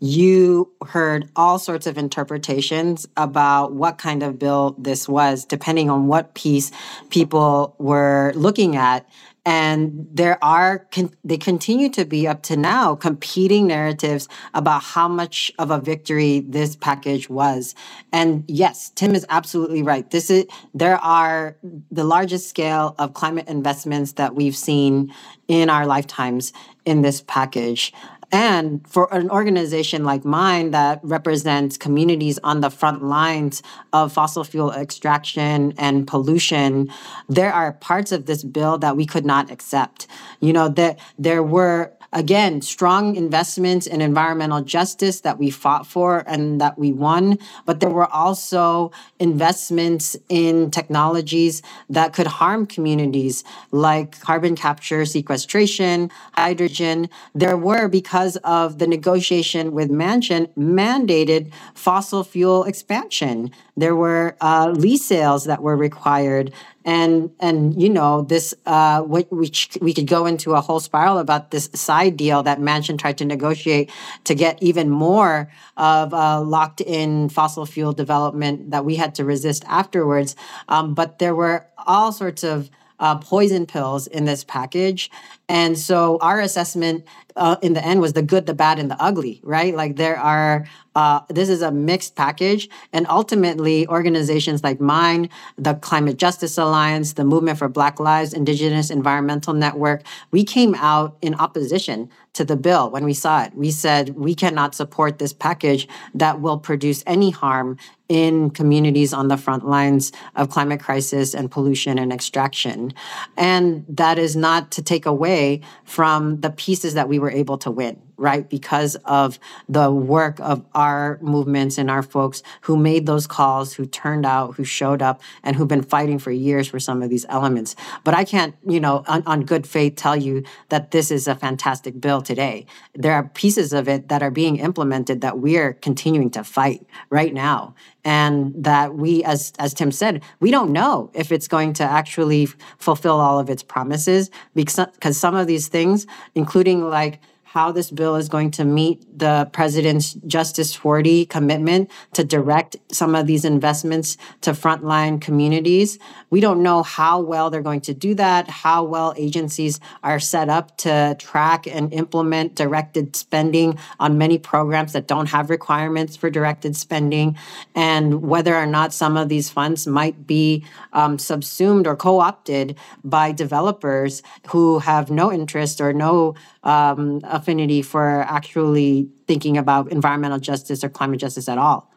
you heard all sorts of interpretations about what kind of bill this was, depending on what piece people were looking at. And there are, they continue to be up to now competing narratives about how much of a victory this package was. And yes, Tim is absolutely right. This is, there are the largest scale of climate investments that we've seen in our lifetimes in this package. And for an organization like mine that represents communities on the front lines of fossil fuel extraction and pollution, there are parts of this bill that we could not accept. You know, that there were again, strong investments in environmental justice that we fought for and that we won. But there were also investments in technologies that could harm communities like carbon capture, sequestration, hydrogen. There were, because of the negotiation with Manchin, mandated fossil fuel expansion. There were uh, lease sales that were required and and you know this uh which we could go into a whole spiral about this side deal that Manchin tried to negotiate to get even more of uh, locked in fossil fuel development that we had to resist afterwards. Um, but there were all sorts of uh, poison pills in this package. And so our assessment uh, in the end was the good, the bad, and the ugly, right? Like there are, uh, this is a mixed package. And ultimately, organizations like mine, the Climate Justice Alliance, the Movement for Black Lives, Indigenous Environmental Network, we came out in opposition to the bill when we saw it. We said we cannot support this package that will produce any harm in communities on the front lines of climate crisis and pollution and extraction. And that is not to take away from the pieces that we were able to win right? Because of the work of our movements and our folks who made those calls, who turned out, who showed up, and who've been fighting for years for some of these elements. But I can't, you know, on, on good faith tell you that this is a fantastic bill today. There are pieces of it that are being implemented that we're continuing to fight right now and that we as as tim said we don't know if it's going to actually fulfill all of its promises because, because some of these things including like how this bill is going to meet the president's Justice 40 commitment to direct some of these investments to frontline communities. We don't know how well they're going to do that, how well agencies are set up to track and implement directed spending on many programs that don't have requirements for directed spending, and whether or not some of these funds might be um, subsumed or co opted by developers who have no interest or no um, affinity for actually thinking about environmental justice or climate justice at all.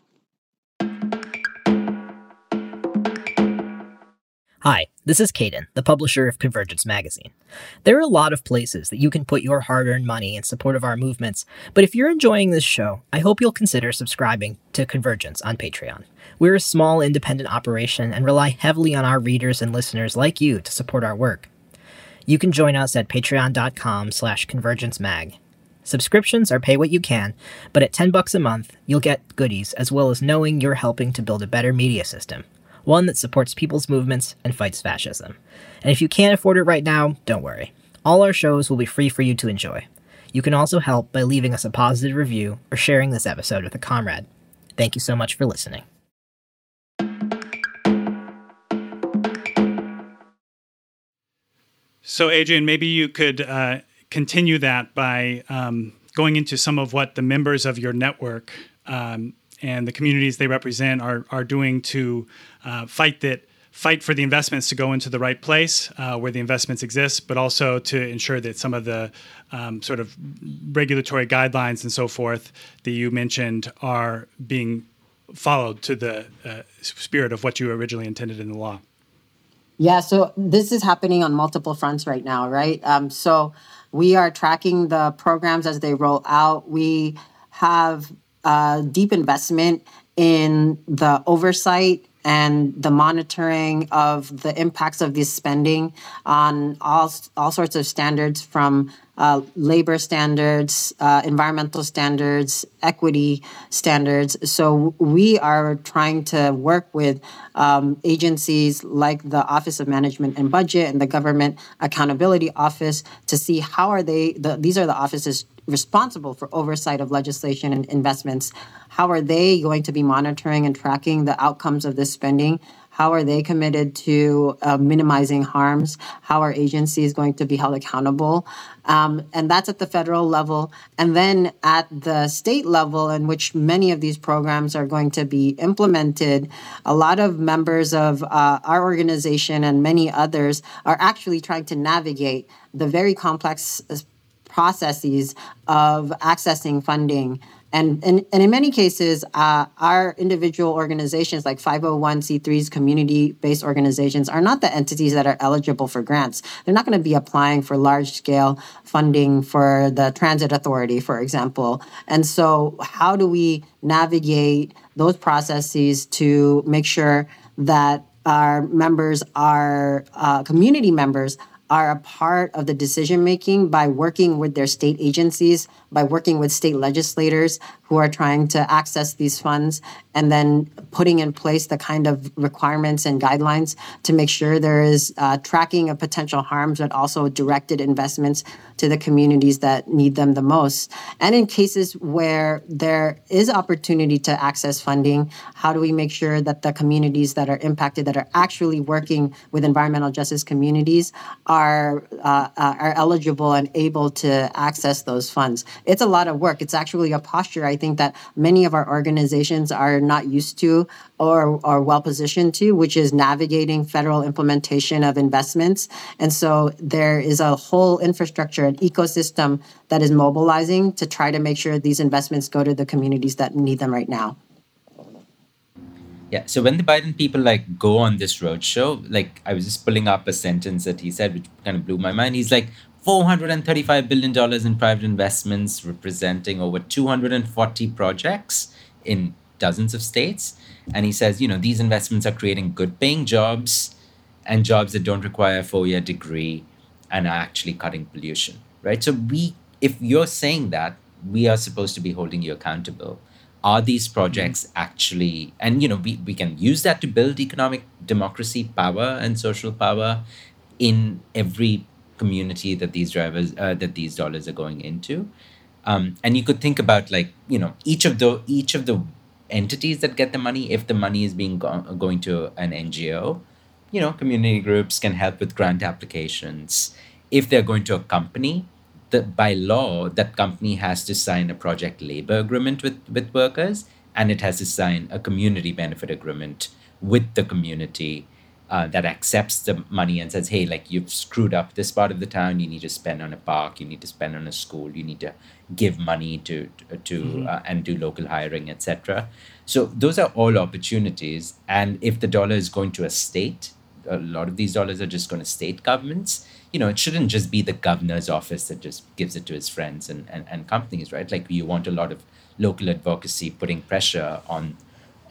Hi, this is Caden, the publisher of Convergence Magazine. There are a lot of places that you can put your hard earned money in support of our movements, but if you're enjoying this show, I hope you'll consider subscribing to Convergence on Patreon. We're a small independent operation and rely heavily on our readers and listeners like you to support our work. You can join us at patreon.com slash convergencemag. Subscriptions are pay what you can, but at 10 bucks a month, you'll get goodies as well as knowing you're helping to build a better media system, one that supports people's movements and fights fascism. And if you can't afford it right now, don't worry. All our shows will be free for you to enjoy. You can also help by leaving us a positive review or sharing this episode with a comrade. Thank you so much for listening. So, Adrien, maybe you could uh, continue that by um, going into some of what the members of your network um, and the communities they represent are are doing to uh, fight that fight for the investments to go into the right place uh, where the investments exist, but also to ensure that some of the um, sort of regulatory guidelines and so forth that you mentioned are being followed to the uh, spirit of what you originally intended in the law. Yeah, so this is happening on multiple fronts right now, right? Um, so we are tracking the programs as they roll out. We have uh, deep investment in the oversight and the monitoring of the impacts of this spending on all all sorts of standards from uh, labor standards, uh, environmental standards, equity standards. So we are trying to work with um, agencies like the Office of Management and Budget and the Government Accountability Office to see how are they. The, these are the offices responsible for oversight of legislation and investments. How are they going to be monitoring and tracking the outcomes of this spending? How are they committed to uh, minimizing harms? How are agencies going to be held accountable? Um, and that's at the federal level. And then at the state level, in which many of these programs are going to be implemented, a lot of members of uh, our organization and many others are actually trying to navigate the very complex uh, processes of accessing funding and, and, and in many cases, uh, our individual organizations like 501c3s, community based organizations, are not the entities that are eligible for grants. They're not going to be applying for large scale funding for the transit authority, for example. And so, how do we navigate those processes to make sure that our members, our uh, community members, are a part of the decision making by working with their state agencies, by working with state legislators who are trying to access these funds, and then putting in place the kind of requirements and guidelines to make sure there is uh, tracking of potential harms, but also directed investments to the communities that need them the most. And in cases where there is opportunity to access funding, how do we make sure that the communities that are impacted, that are actually working with environmental justice communities, are uh, uh, are eligible and able to access those funds? It's a lot of work. It's actually a posture I think that many of our organizations are not used to or are well positioned to, which is navigating federal implementation of investments. And so there is a whole infrastructure, an ecosystem that is mobilizing to try to make sure these investments go to the communities that need them right now. Yeah. So when the Biden people like go on this roadshow, like I was just pulling up a sentence that he said, which kind of blew my mind. He's like, $435 billion in private investments, representing over 240 projects in dozens of states. And he says, you know, these investments are creating good paying jobs and jobs that don't require a four year degree and are actually cutting pollution, right? So, we, if you're saying that, we are supposed to be holding you accountable. Are these projects mm-hmm. actually, and you know, we, we can use that to build economic democracy, power, and social power in every community that these drivers uh, that these dollars are going into. Um, and you could think about like you know each of the each of the entities that get the money if the money is being go- going to an ngo you know community groups can help with grant applications. If they're going to a company that by law that company has to sign a project labor agreement with with workers and it has to sign a community benefit agreement with the community uh, that accepts the money and says, hey, like you've screwed up this part of the town, you need to spend on a park, you need to spend on a school, you need to give money to to mm-hmm. uh, and do local hiring, etc. So those are all opportunities. And if the dollar is going to a state, a lot of these dollars are just going to state governments. You know, it shouldn't just be the governor's office that just gives it to his friends and, and, and companies, right? Like you want a lot of local advocacy putting pressure on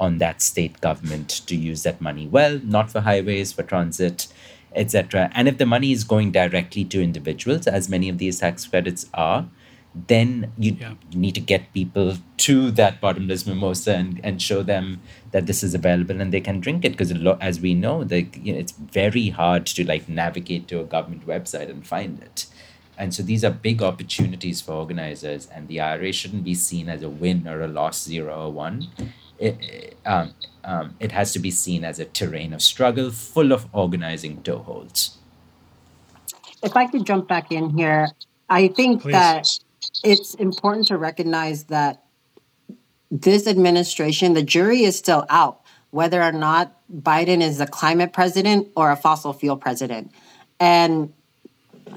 on that state government to use that money well, not for highways, for transit, etc. And if the money is going directly to individuals, as many of these tax credits are, then you, yeah. need to get people to that bottomless mimosa and, and show them that this is available and they can drink it because as we know, they, you know it's very hard to like navigate to a government website and find it and so these are big opportunities for organizers and the ira shouldn't be seen as a win or a loss zero or one it, um, um, it has to be seen as a terrain of struggle full of organizing toeholds. If I could jump back in here, I think Please. that it's important to recognize that this administration, the jury is still out whether or not Biden is a climate president or a fossil fuel president. And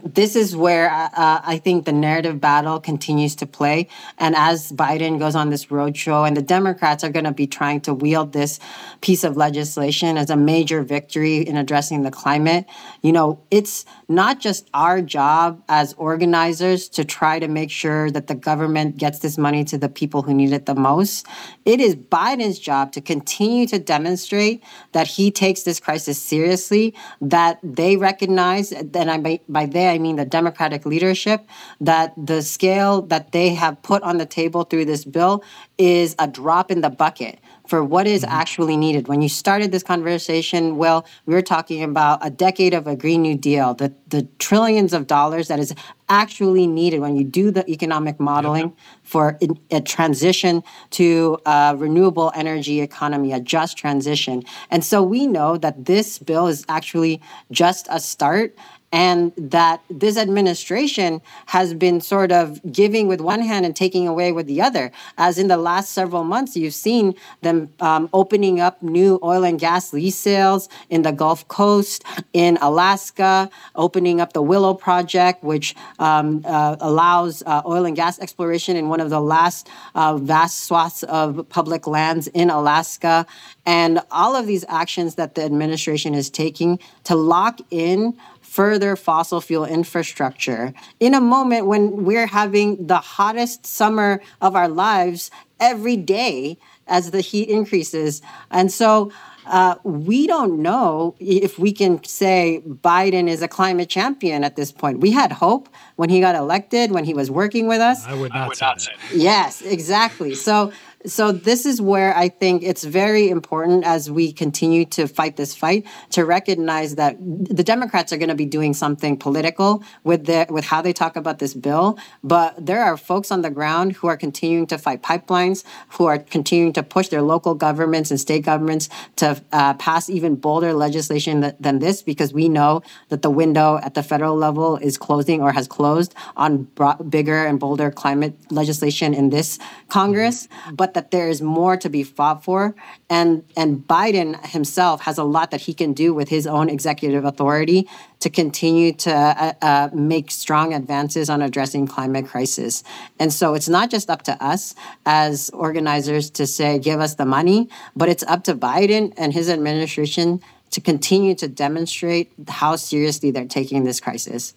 this is where uh, uh, I think the narrative battle continues to play. And as Biden goes on this roadshow, and the Democrats are going to be trying to wield this piece of legislation as a major victory in addressing the climate, you know, it's not just our job as organizers to try to make sure that the government gets this money to the people who need it the most. It is Biden's job to continue to demonstrate that he takes this crisis seriously, that they recognize, and I by, by they, I mean the Democratic leadership, that the scale that they have put on the table through this bill is a drop in the bucket for what is mm-hmm. actually needed. When you started this conversation, well, we were talking about a decade of a Green New Deal, the, the trillions of dollars that is actually needed when you do the economic modeling for a transition to a renewable energy economy, a just transition. And so we know that this bill is actually just a start and that this administration has been sort of giving with one hand and taking away with the other. As in the last several months, you've seen them um, opening up new oil and gas lease sales in the Gulf Coast, in Alaska, opening up the Willow Project, which um, uh, allows uh, oil and gas exploration in one of the last uh, vast swaths of public lands in Alaska. And all of these actions that the administration is taking to lock in further fossil fuel infrastructure in a moment when we're having the hottest summer of our lives every day as the heat increases. And so uh, we don't know if we can say Biden is a climate champion at this point. We had hope when he got elected, when he was working with us. I would not, I would say, not say that. Yes, exactly. So so this is where I think it's very important as we continue to fight this fight to recognize that the Democrats are going to be doing something political with their with how they talk about this bill, but there are folks on the ground who are continuing to fight pipelines, who are continuing to push their local governments and state governments to uh, pass even bolder legislation that, than this because we know that the window at the federal level is closing or has closed on bigger and bolder climate legislation in this Congress, but but that there is more to be fought for. And, and Biden himself has a lot that he can do with his own executive authority to continue to uh, uh, make strong advances on addressing climate crisis. And so it's not just up to us as organizers to say, give us the money, but it's up to Biden and his administration to continue to demonstrate how seriously they're taking this crisis.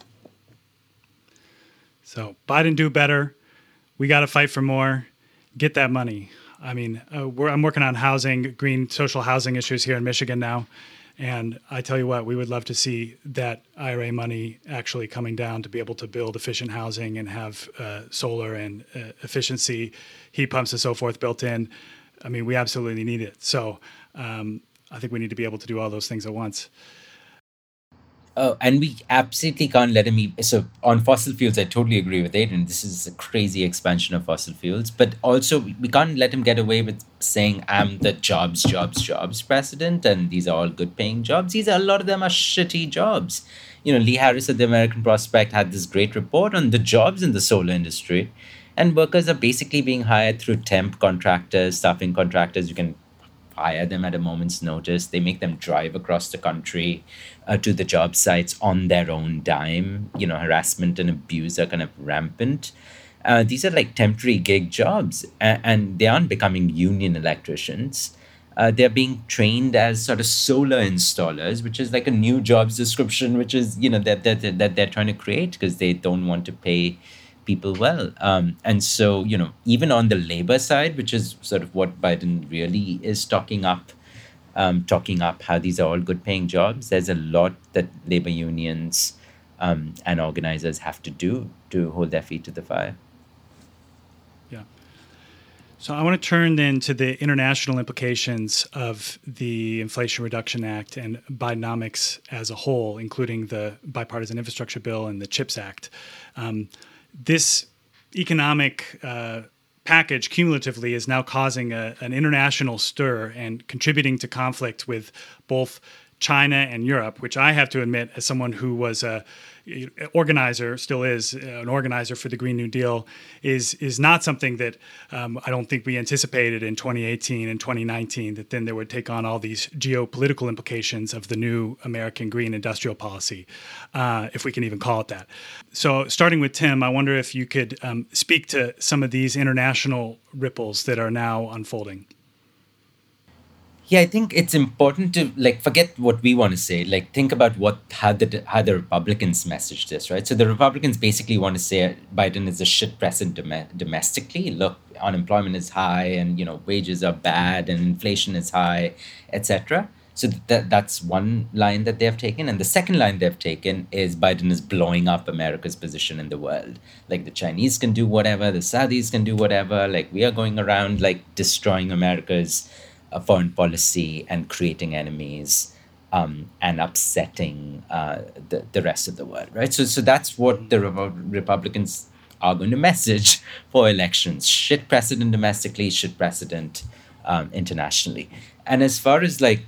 So Biden do better. We got to fight for more get that money. I mean, uh, I'm working on housing, green social housing issues here in Michigan now. And I tell you what, we would love to see that IRA money actually coming down to be able to build efficient housing and have uh, solar and uh, efficiency, heat pumps, and so forth built in. I mean, we absolutely need it. So um, I think we need to be able to do all those things at once. Oh, and we absolutely can't let him. Be, so on fossil fuels, I totally agree with Aiden. This is a crazy expansion of fossil fuels, but also we can't let him get away with saying I'm the jobs, jobs, jobs president, and these are all good-paying jobs. These are a lot of them are shitty jobs. You know, Lee Harris at the American Prospect had this great report on the jobs in the solar industry, and workers are basically being hired through temp contractors, staffing contractors. You can hire them at a moment's notice. They make them drive across the country uh, to the job sites on their own dime. You know, harassment and abuse are kind of rampant. Uh, these are like temporary gig jobs, and, and they aren't becoming union electricians. Uh, they're being trained as sort of solar installers, which is like a new jobs description, which is you know that that that they're trying to create because they don't want to pay people well. Um, and so, you know, even on the labor side, which is sort of what Biden really is talking up, um, talking up how these are all good paying jobs, there's a lot that labor unions um, and organizers have to do to hold their feet to the fire. Yeah. So I want to turn then to the international implications of the Inflation Reduction Act and Bidenomics as a whole, including the bipartisan infrastructure bill and the CHIPS Act. Um, this economic uh, package cumulatively is now causing a, an international stir and contributing to conflict with both China and Europe, which I have to admit, as someone who was a organizer, still is an organizer for the Green New Deal, is is not something that um, I don't think we anticipated in 2018 and 2019. That then there would take on all these geopolitical implications of the new American green industrial policy, uh, if we can even call it that. So, starting with Tim, I wonder if you could um, speak to some of these international ripples that are now unfolding. Yeah, I think it's important to like forget what we want to say. Like think about what how the how the Republicans message this, right? So the Republicans basically want to say Biden is a shit president dom- domestically. Look, unemployment is high, and you know wages are bad, and inflation is high, etc. So that that's one line that they have taken, and the second line they've taken is Biden is blowing up America's position in the world. Like the Chinese can do whatever, the Saudis can do whatever. Like we are going around like destroying America's foreign policy and creating enemies. Um, and upsetting uh, the, the rest of the world, right? So, so that's what the Republicans are going to message for elections. Shit precedent domestically, shit precedent um, internationally. And as far as like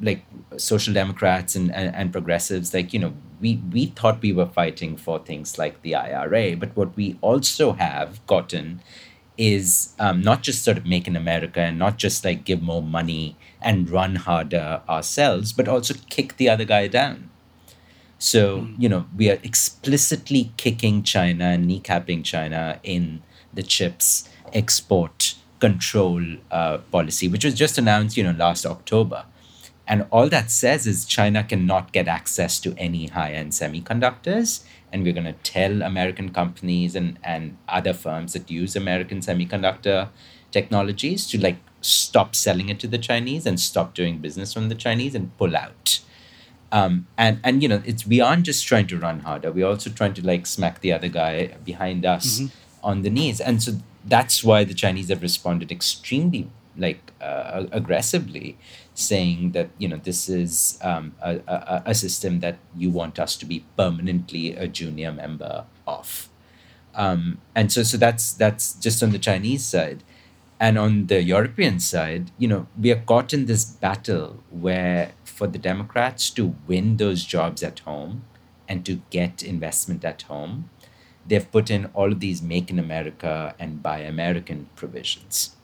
like social democrats and, and, and, progressives like you know we we thought we were fighting for things like the ira but what we also have gotten is um, not just sort of make in america and not just like give more money and run harder ourselves but also kick the other guy down so mm. you know we are explicitly kicking china and kneecapping china in the chips export control uh, policy which was just announced you know last october and all that says is China cannot get access to any high end semiconductors. And we're going to tell American companies and, and other firms that use American semiconductor technologies to like stop selling it to the Chinese and stop doing business from the Chinese and pull out. Um, and and you know it's we aren't just trying to run harder. We're also trying to like smack the other guy behind us mm-hmm. on the knees. And so that's why the Chinese have responded extremely like uh, aggressively saying that you know this is um, a, a, a, system that you want us to be permanently a junior member of. Um, and so so that's that's just on the chinese side. And on the european side you know we are caught in this battle where for the democrats to win those jobs at home and to get investment at home they've put in all of these make in america and buy american provisions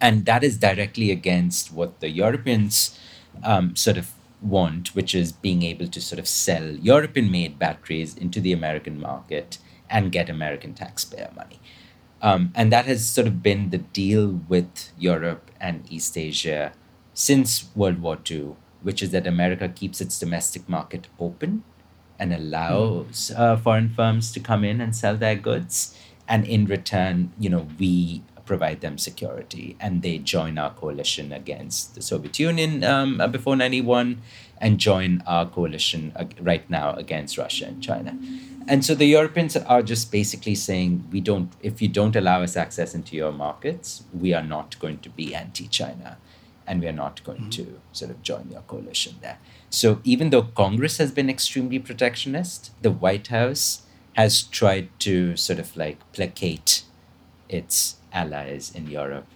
and that is directly against what the Europeans um, sort of want, which is being able to sort of sell European made batteries into the American market and get American taxpayer money. Um, and that has sort of been the deal with Europe and East Asia since World War II, which is that America keeps its domestic market open and allows uh, foreign firms to come in and sell their goods. And in return, you know, we provide them security. And they join our coalition against the Soviet Union um, uh, before 91 and join our coalition uh, right now against Russia and China. And so the Europeans are just basically saying, we don't, if you don't allow us access into your markets, we are not going to be anti China and we are not going mm-hmm. to sort of join your coalition there. So even though Congress has been extremely protectionist, the White House has tried to sort of like placate its allies in Europe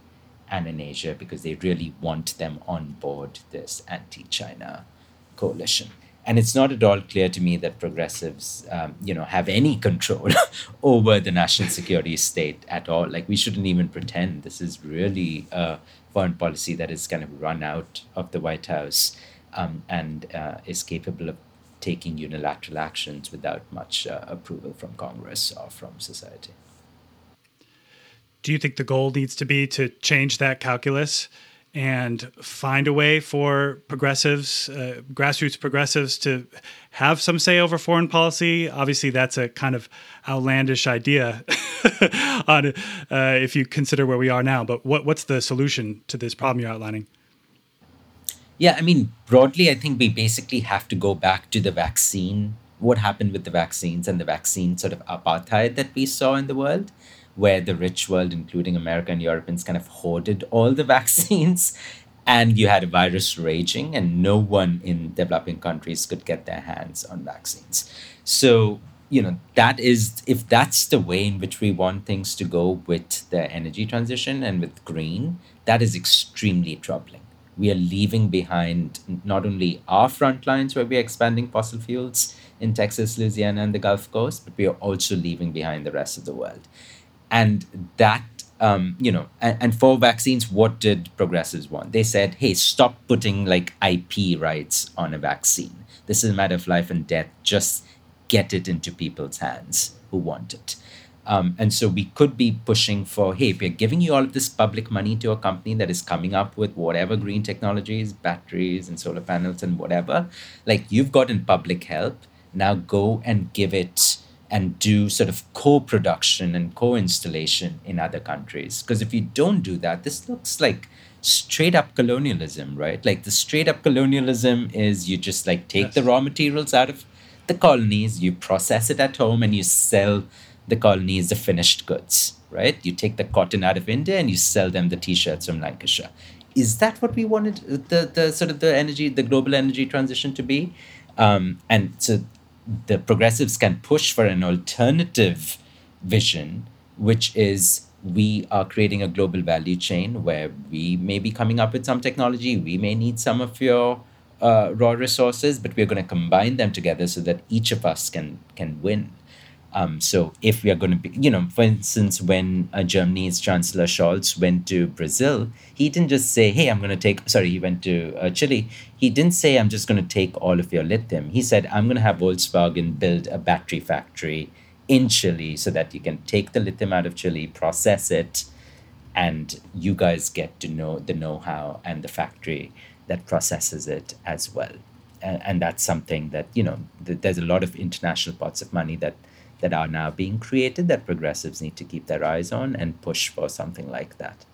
and in Asia because they really want them on board this anti China coalition. And it's not at all clear to me that progressives, um, you know, have any control over the national security state at all. Like we shouldn't even pretend this is really a foreign policy that is kind of run out of the White House um, and uh, is capable of taking unilateral actions without much uh, approval from Congress or from society do you think the goal needs to be to change that calculus and find a way for progressives, uh, grassroots progressives, to have some say over foreign policy? Obviously, that's a kind of outlandish idea on uh, if you consider where we are now. But what, what's the solution to this problem you're outlining? Yeah, I mean, broadly, I think we basically have to go back to the vaccine, what happened with the vaccines and the vaccine sort of apartheid that we saw in the world where the rich world, including America and Europeans, kind of hoarded all the vaccines. And you had a virus raging, and no one in developing countries could get their hands on vaccines. So, you know, that is, if that's the way in which we want things to go with the energy transition and with green, that is extremely troubling. We are leaving behind not only our front lines where we're expanding fossil fuels in Texas, Louisiana, and the Gulf Coast, but we are also leaving behind the rest of the world and that um, you know and, and, for vaccines what did progressives want? They said hey stop putting like ip rights on a vaccine. This is a matter of life and death. Just get it into people's hands who want it. Um, and so we could be pushing for hey if we're giving you all of this public money to a company that is coming up with whatever green technologies batteries and solar panels and whatever. Like you've gotten public help. Now go and give it and do sort of co-production and co-installation in other countries because if you don't do that this looks like straight up colonialism, right? Like the straight up colonialism is you just like take yes. the raw materials out of the colonies, you process it at home, and you sell the colonies the finished goods, right? You take the cotton out of India and you sell them the t-shirts from Lancashire. Is that what we wanted the the sort of the energy, the global energy transition to be? Um, and so the progressives can push for an alternative vision, which is we are creating a global value chain where we may be coming up with some technology, we may need some of your uh, raw resources, but we're going to combine them together so that each of us can can win. Um, so if we are going to be, you know, for instance, when uh, Germany's Chancellor Scholz went to Brazil, he didn't just say, "Hey, I'm going to take." Sorry, he went to uh, Chile. He didn't say, "I'm just going to take all of your lithium." He said, "I'm going to have Volkswagen build a battery factory in Chile so that you can take the lithium out of Chile, process it, and you guys get to know the know-how and the factory that processes it as well." And, and that's something that you know. Th- there's a lot of international pots of money that that are now being created that progressives need to keep their eyes on and push for something like that.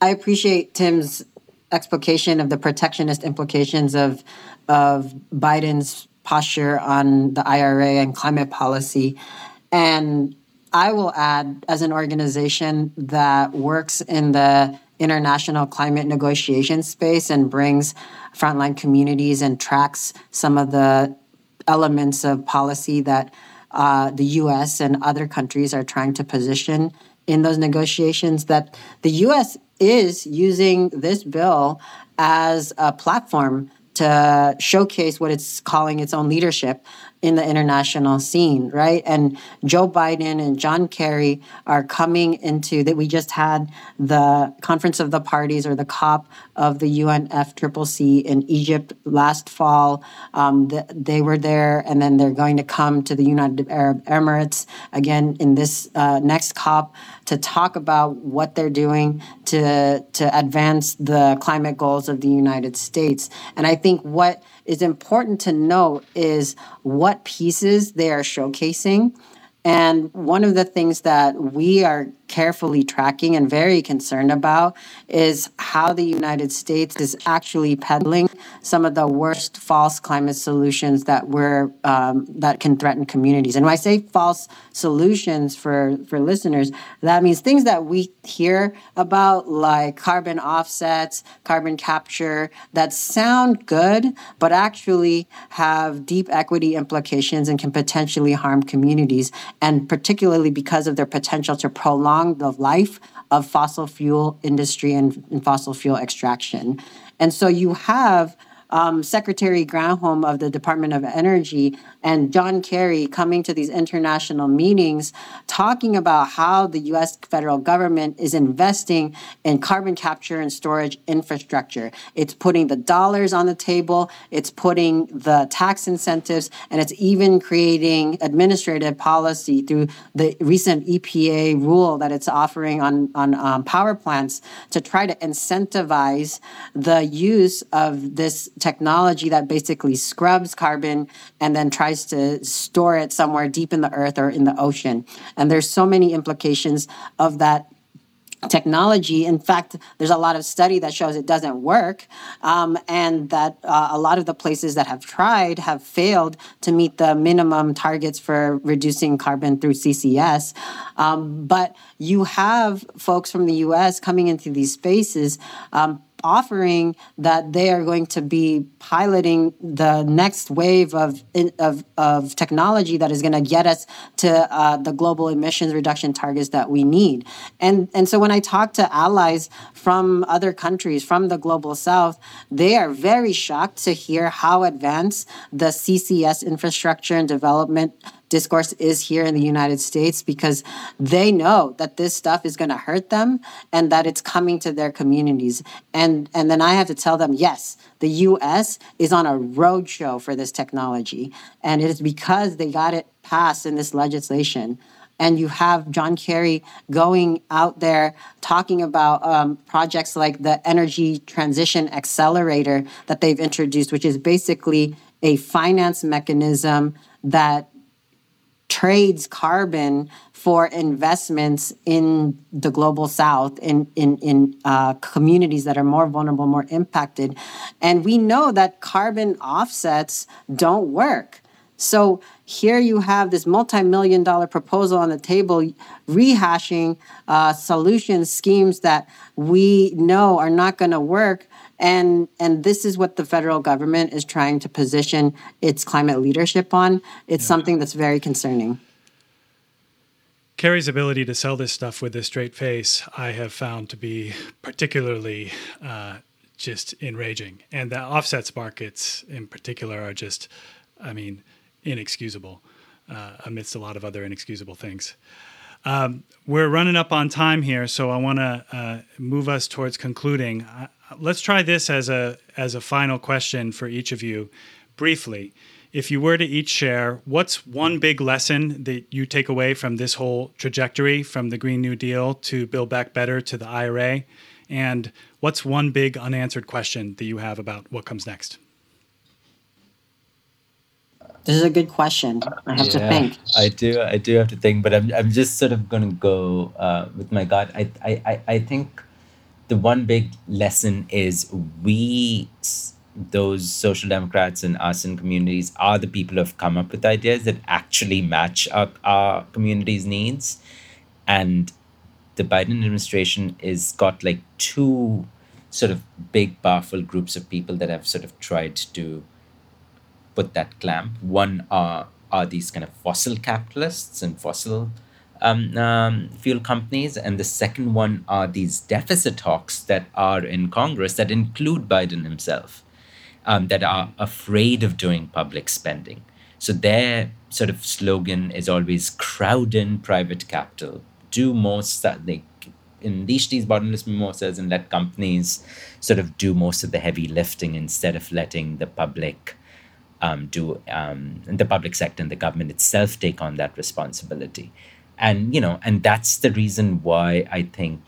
I appreciate Tim's explication of the protectionist implications of of Biden's posture on the IRA and climate policy. And I will add, as an organization that works in the international climate negotiation space and brings frontline communities and tracks some of the elements of policy that uh, the US and other countries are trying to position in those negotiations, that the US is using this bill as a platform to showcase what it's calling its own leadership in the international scene, right? And Joe Biden and John Kerry are coming into that. We just had the Conference of the Parties or the COP of the UNFCCC in Egypt last fall. Um, the, they were there, and then they're going to come to the United Arab Emirates again in this uh, next COP to talk about what they're doing to to advance the climate goals of the United States. And I think what is important to note is what pieces they are showcasing. And one of the things that we are carefully tracking and very concerned about is how the United States is actually peddling some of the worst false climate solutions that were um, that can threaten communities. And when I say false solutions for for listeners, that means things that we hear about like carbon offsets, carbon capture that sound good, but actually have deep equity implications and can potentially harm communities, and particularly because of their potential to prolong the life of fossil fuel industry and, and fossil fuel extraction. And so you have um, Secretary Granholm of the Department of Energy and John Kerry coming to these international meetings talking about how the US federal government is investing in carbon capture and storage infrastructure. It's putting the dollars on the table, it's putting the tax incentives, and it's even creating administrative policy through the recent EPA rule that it's offering on, on um, power plants to try to incentivize the use of this technology that basically scrubs carbon and then tries to store it somewhere deep in the earth or in the ocean. And there's so many implications of that technology. In fact, there's a lot of study that shows it doesn't work, um, and that uh, a lot of the places that have tried have failed to meet the minimum targets for reducing carbon through CCS. Um, but you have folks from the U.S. coming into these spaces. Um, offering that they are going to be piloting the next wave of of, of technology that is going to get us to uh, the global emissions reduction targets that we need. And and so when I talk to allies from other countries from the global south, they are very shocked to hear how advanced the CCS infrastructure and development discourse is here in the United States because they know that this stuff is going to hurt them and that it's coming to their communities. And and then I have to tell them, yes, the US is on a roadshow for this technology. And it is because they got it passed in this legislation and you have John Kerry going out there talking about um, projects like the Energy Transition Accelerator that they've introduced, which is basically a finance mechanism that trades carbon for investments in the global south in in, in uh, communities that are more vulnerable more impacted. And we know that carbon offsets don't work. So here you have this multi-million dollar proposal on the table rehashing uh, solution schemes that we know are not going to work and and this is what the federal government is trying to position its climate leadership on it's yeah. something that's very concerning Kerry's ability to sell this stuff with a straight face, I have found to be particularly uh, just enraging. And the offsets markets in particular are just, I mean, inexcusable uh, amidst a lot of other inexcusable things. Um, we're running up on time here, so I want to uh, move us towards concluding. Uh, let's try this as a as a final question for each of you, briefly. If you were to each share, what's one big lesson that you take away from this whole trajectory, from the Green New Deal to Build Back Better to the IRA, and what's one big unanswered question that you have about what comes next? This is a good question. I have yeah, to think. I do. I do have to think, but I'm. I'm just sort of going to go uh, with my gut. I, I. I think the one big lesson is we, those social democrats and us in communities, are the people who have come up with ideas that actually match our, our community's needs, and the Biden administration is got like two sort of big powerful groups of people that have sort of tried to put that clamp. One are are these kind of fossil capitalists and fossil um, um, fuel companies, and the second one are these deficit hawks that are in Congress that include Biden himself, um, that are afraid of doing public spending. So their sort of slogan is always crowd in private capital, do most that they unleash these bottomless mimosas and let companies sort of do most of the heavy lifting instead of letting the public um, do um, the public sector and the government itself take on that responsibility. And you know and that's the reason why i think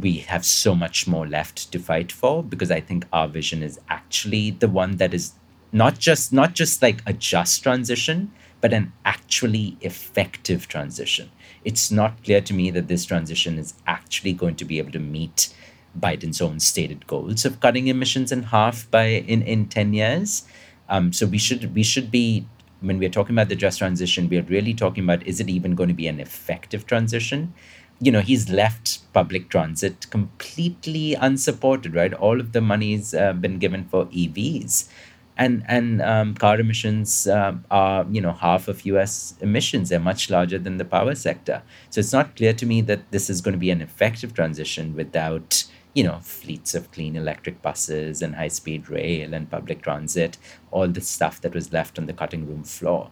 we have so much more left to fight for because i think our vision is actually the one that is not just not just like a just transition but an actually effective transition. It's not clear to me that this transition is actually going to be able to meet biden's own stated goals of cutting emissions in half by in in 10 years um, so we should we should be when we're talking about the just transition, we're really talking about is it even going to be an effective transition? You know, he's left public transit completely unsupported, right? All of the money's uh, been given for EVs. And, and um, car emissions uh, are, you know, half of U.S. emissions. They're much larger than the power sector. So it's not clear to me that this is going to be an effective transition without you know, fleets of clean electric buses and high speed rail and public transit, all the stuff that was left on the cutting room floor.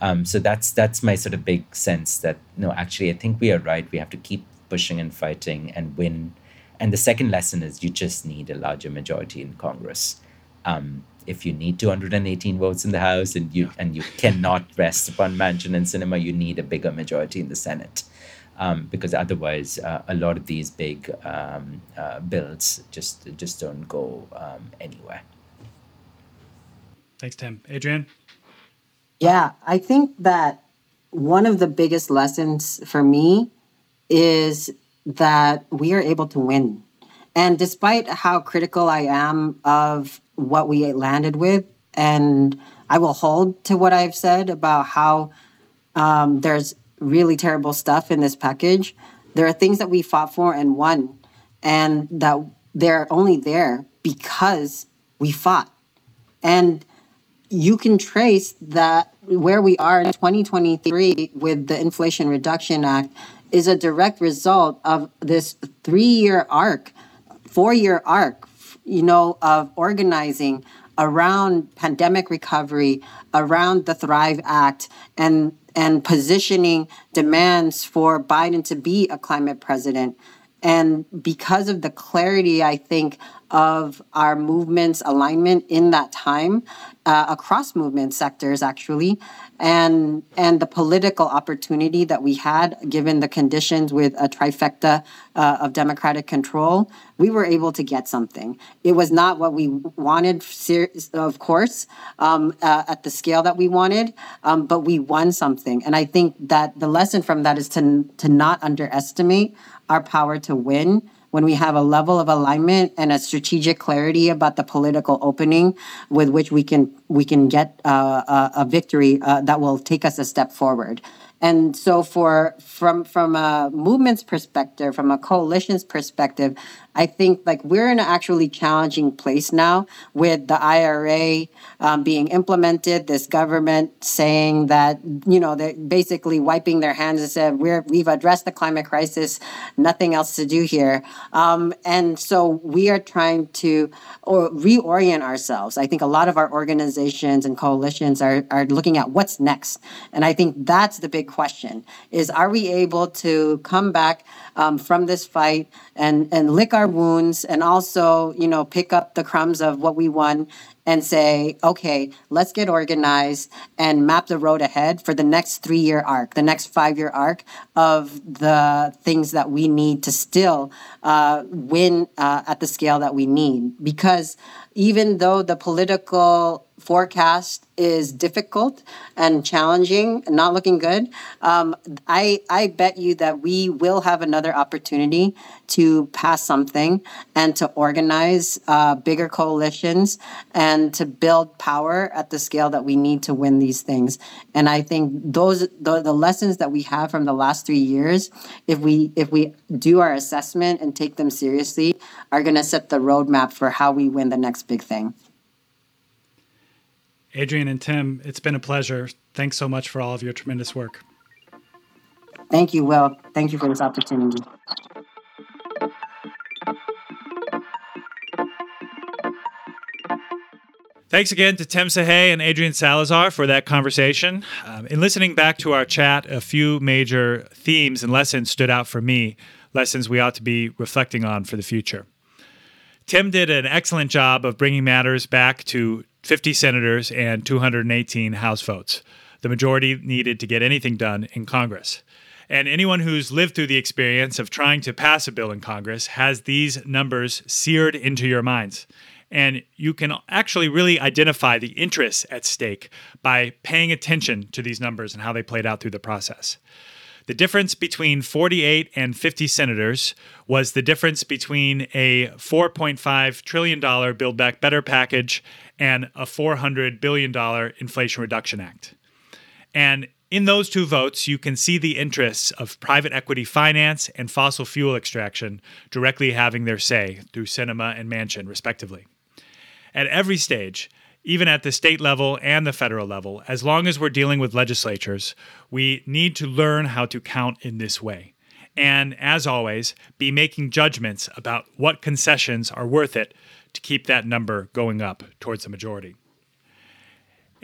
Um, so that's that's my sort of big sense that no, actually, I think we are right. We have to keep pushing and fighting and win. And the second lesson is you just need a larger majority in Congress. Um, if you need 218 votes in the House and you and you cannot rest upon Manchin and Sinema, you need a bigger majority in the Senate um, because otherwise uh, a lot of these big um, uh, bills just just don't go um, anywhere. Thanks, Tim. Adrien. Yeah, I think that one of the biggest lessons for me is that we are able to win. And despite how critical I am of what we landed with, and I will hold to what I've said about how um, there's really terrible stuff in this package. There are things that we fought for and won, and that they're only there because we fought. And you can trace that where we are in 2023 with the Inflation Reduction Act is a direct result of this three year arc, four year arc, you know, of organizing around pandemic recovery, around the Thrive Act, and and positioning demands for Biden to be a climate president. And because of the clarity, I think, of our movement's alignment in that time uh, across movement sectors, actually, and and the political opportunity that we had given the conditions with a trifecta uh, of democratic control, we were able to get something. It was not what we wanted, of course, um, uh, at the scale that we wanted, um, but we won something. And I think that the lesson from that is to to not underestimate our power to win when we have a level of alignment and a strategic clarity about the political opening with which we can we can get uh, a, a, victory uh, that will take us a step forward. And so, for from from a movement's perspective, from a coalition's perspective, I think like we're in an actually challenging place now with the IRA um, being implemented. This government saying that you know they're basically wiping their hands and said we're we've addressed the climate crisis, nothing else to do here. Um, and so we are trying to or reorient ourselves. I think a lot of our organizations and coalitions are are looking at what's next, and I think that's the big question: is are we able to come back um, from this fight and and lick our wounds and also you know pick up the crumbs of what we won and say okay let's get organized and map the road ahead for the next three year arc the next five year arc of the things that we need to still uh, win uh, at the scale that we need. Because even though the political forecast is difficult and challenging, not looking good, um, I I bet you that we will have another opportunity to pass something and to organize uh, bigger coalitions and to build power at the scale that we need to win these things. And I think those the, the lessons that we have from the last three years, if we if we do our assessment and take them seriously, are going to set the roadmap for how we win the next big thing. Adrien and Tim, it's been a pleasure. Thanks so much for all of your tremendous work. Thank you, Will. Thank you for this opportunity. Thanks again to Tim Sahay and Adrien Salazar for that conversation. Um, in listening back to our chat, a few major themes and lessons stood out for me, lessons we ought to be reflecting on for the future. Tim did an excellent job of bringing matters back to 50 senators and 218 House votes, the majority needed to get anything done in Congress. And anyone who's lived through the experience of trying to pass a bill in Congress has these numbers seared into your minds. And you can actually really identify the interests at stake by paying attention to these numbers and how they played out through the process. The difference between 48 and 50 senators was the difference between a $4.5 trillion Build Back Better package and a $400 billion Inflation Reduction Act. And in those two votes, you can see the interests of private equity finance and fossil fuel extraction directly having their say through Sinema and Manchin, respectively. At every stage, even at the state level and the federal level, as long as we're dealing with legislatures, we need to learn how to count in this way. And as always, be making judgments about what concessions are worth it to keep that number going up towards the majority.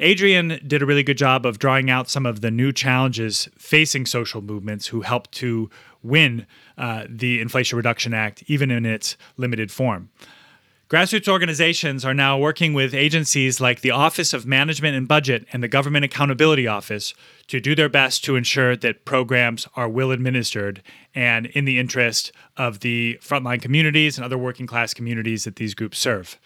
Adrien did a really good job of drawing out some of the new challenges facing social movements who helped to win uh, the Inflation Reduction Act, even in its limited form. Grassroots organizations are now working with agencies like the Office of Management and Budget and the Government Accountability Office to do their best to ensure that programs are well administered and in the interest of the frontline communities and other working class communities that these groups serve.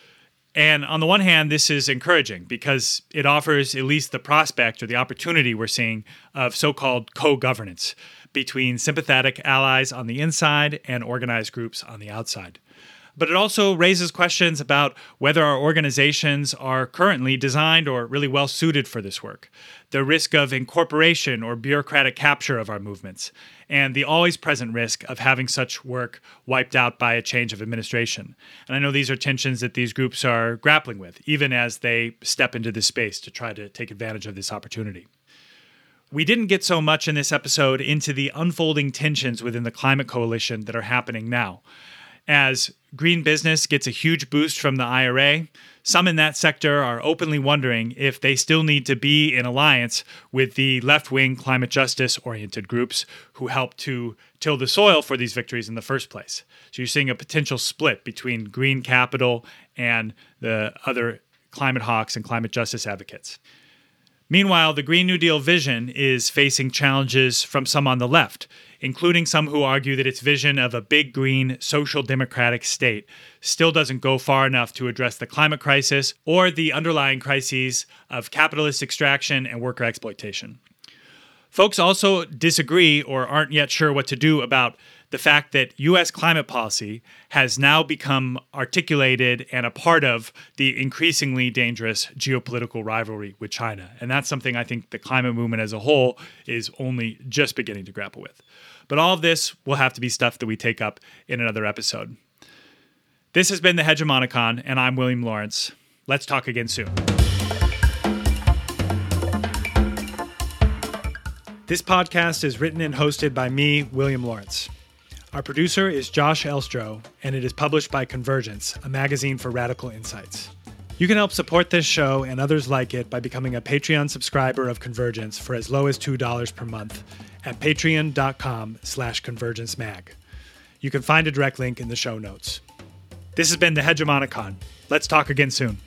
And on the one hand, this is encouraging because it offers at least the prospect or the opportunity we're seeing of so called co governance between sympathetic allies on the inside and organized groups on the outside but it also raises questions about whether our organizations are currently designed or really well suited for this work, the risk of incorporation or bureaucratic capture of our movements, and the always present risk of having such work wiped out by a change of administration. And I know these are tensions that these groups are grappling with, even as they step into this space to try to take advantage of this opportunity. We didn't get so much in this episode into the unfolding tensions within the climate coalition that are happening now. As green business gets a huge boost from the IRA, some in that sector are openly wondering if they still need to be in alliance with the left wing climate justice oriented groups who helped to till the soil for these victories in the first place. So you're seeing a potential split between green capital and the other climate hawks and climate justice advocates. Meanwhile, the Green New Deal vision is facing challenges from some on the left, including some who argue that its vision of a big green social democratic state still doesn't go far enough to address the climate crisis or the underlying crises of capitalist extraction and worker exploitation. Folks also disagree or aren't yet sure what to do about the fact that US climate policy has now become articulated and a part of the increasingly dangerous geopolitical rivalry with China. And that's something I think the climate movement as a whole is only just beginning to grapple with. But all of this will have to be stuff that we take up in another episode. This has been the Hegemonicon, and I'm William Lawrence. Let's talk again soon. This podcast is written and hosted by me, William Lawrence. Our producer is Josh Elstro, and it is published by Convergence, a magazine for radical insights. You can help support this show and others like it by becoming a Patreon subscriber of Convergence for as low as $2 per month at patreon.com slash convergencemag. You can find a direct link in the show notes. This has been the Hegemonicon. Let's talk again soon.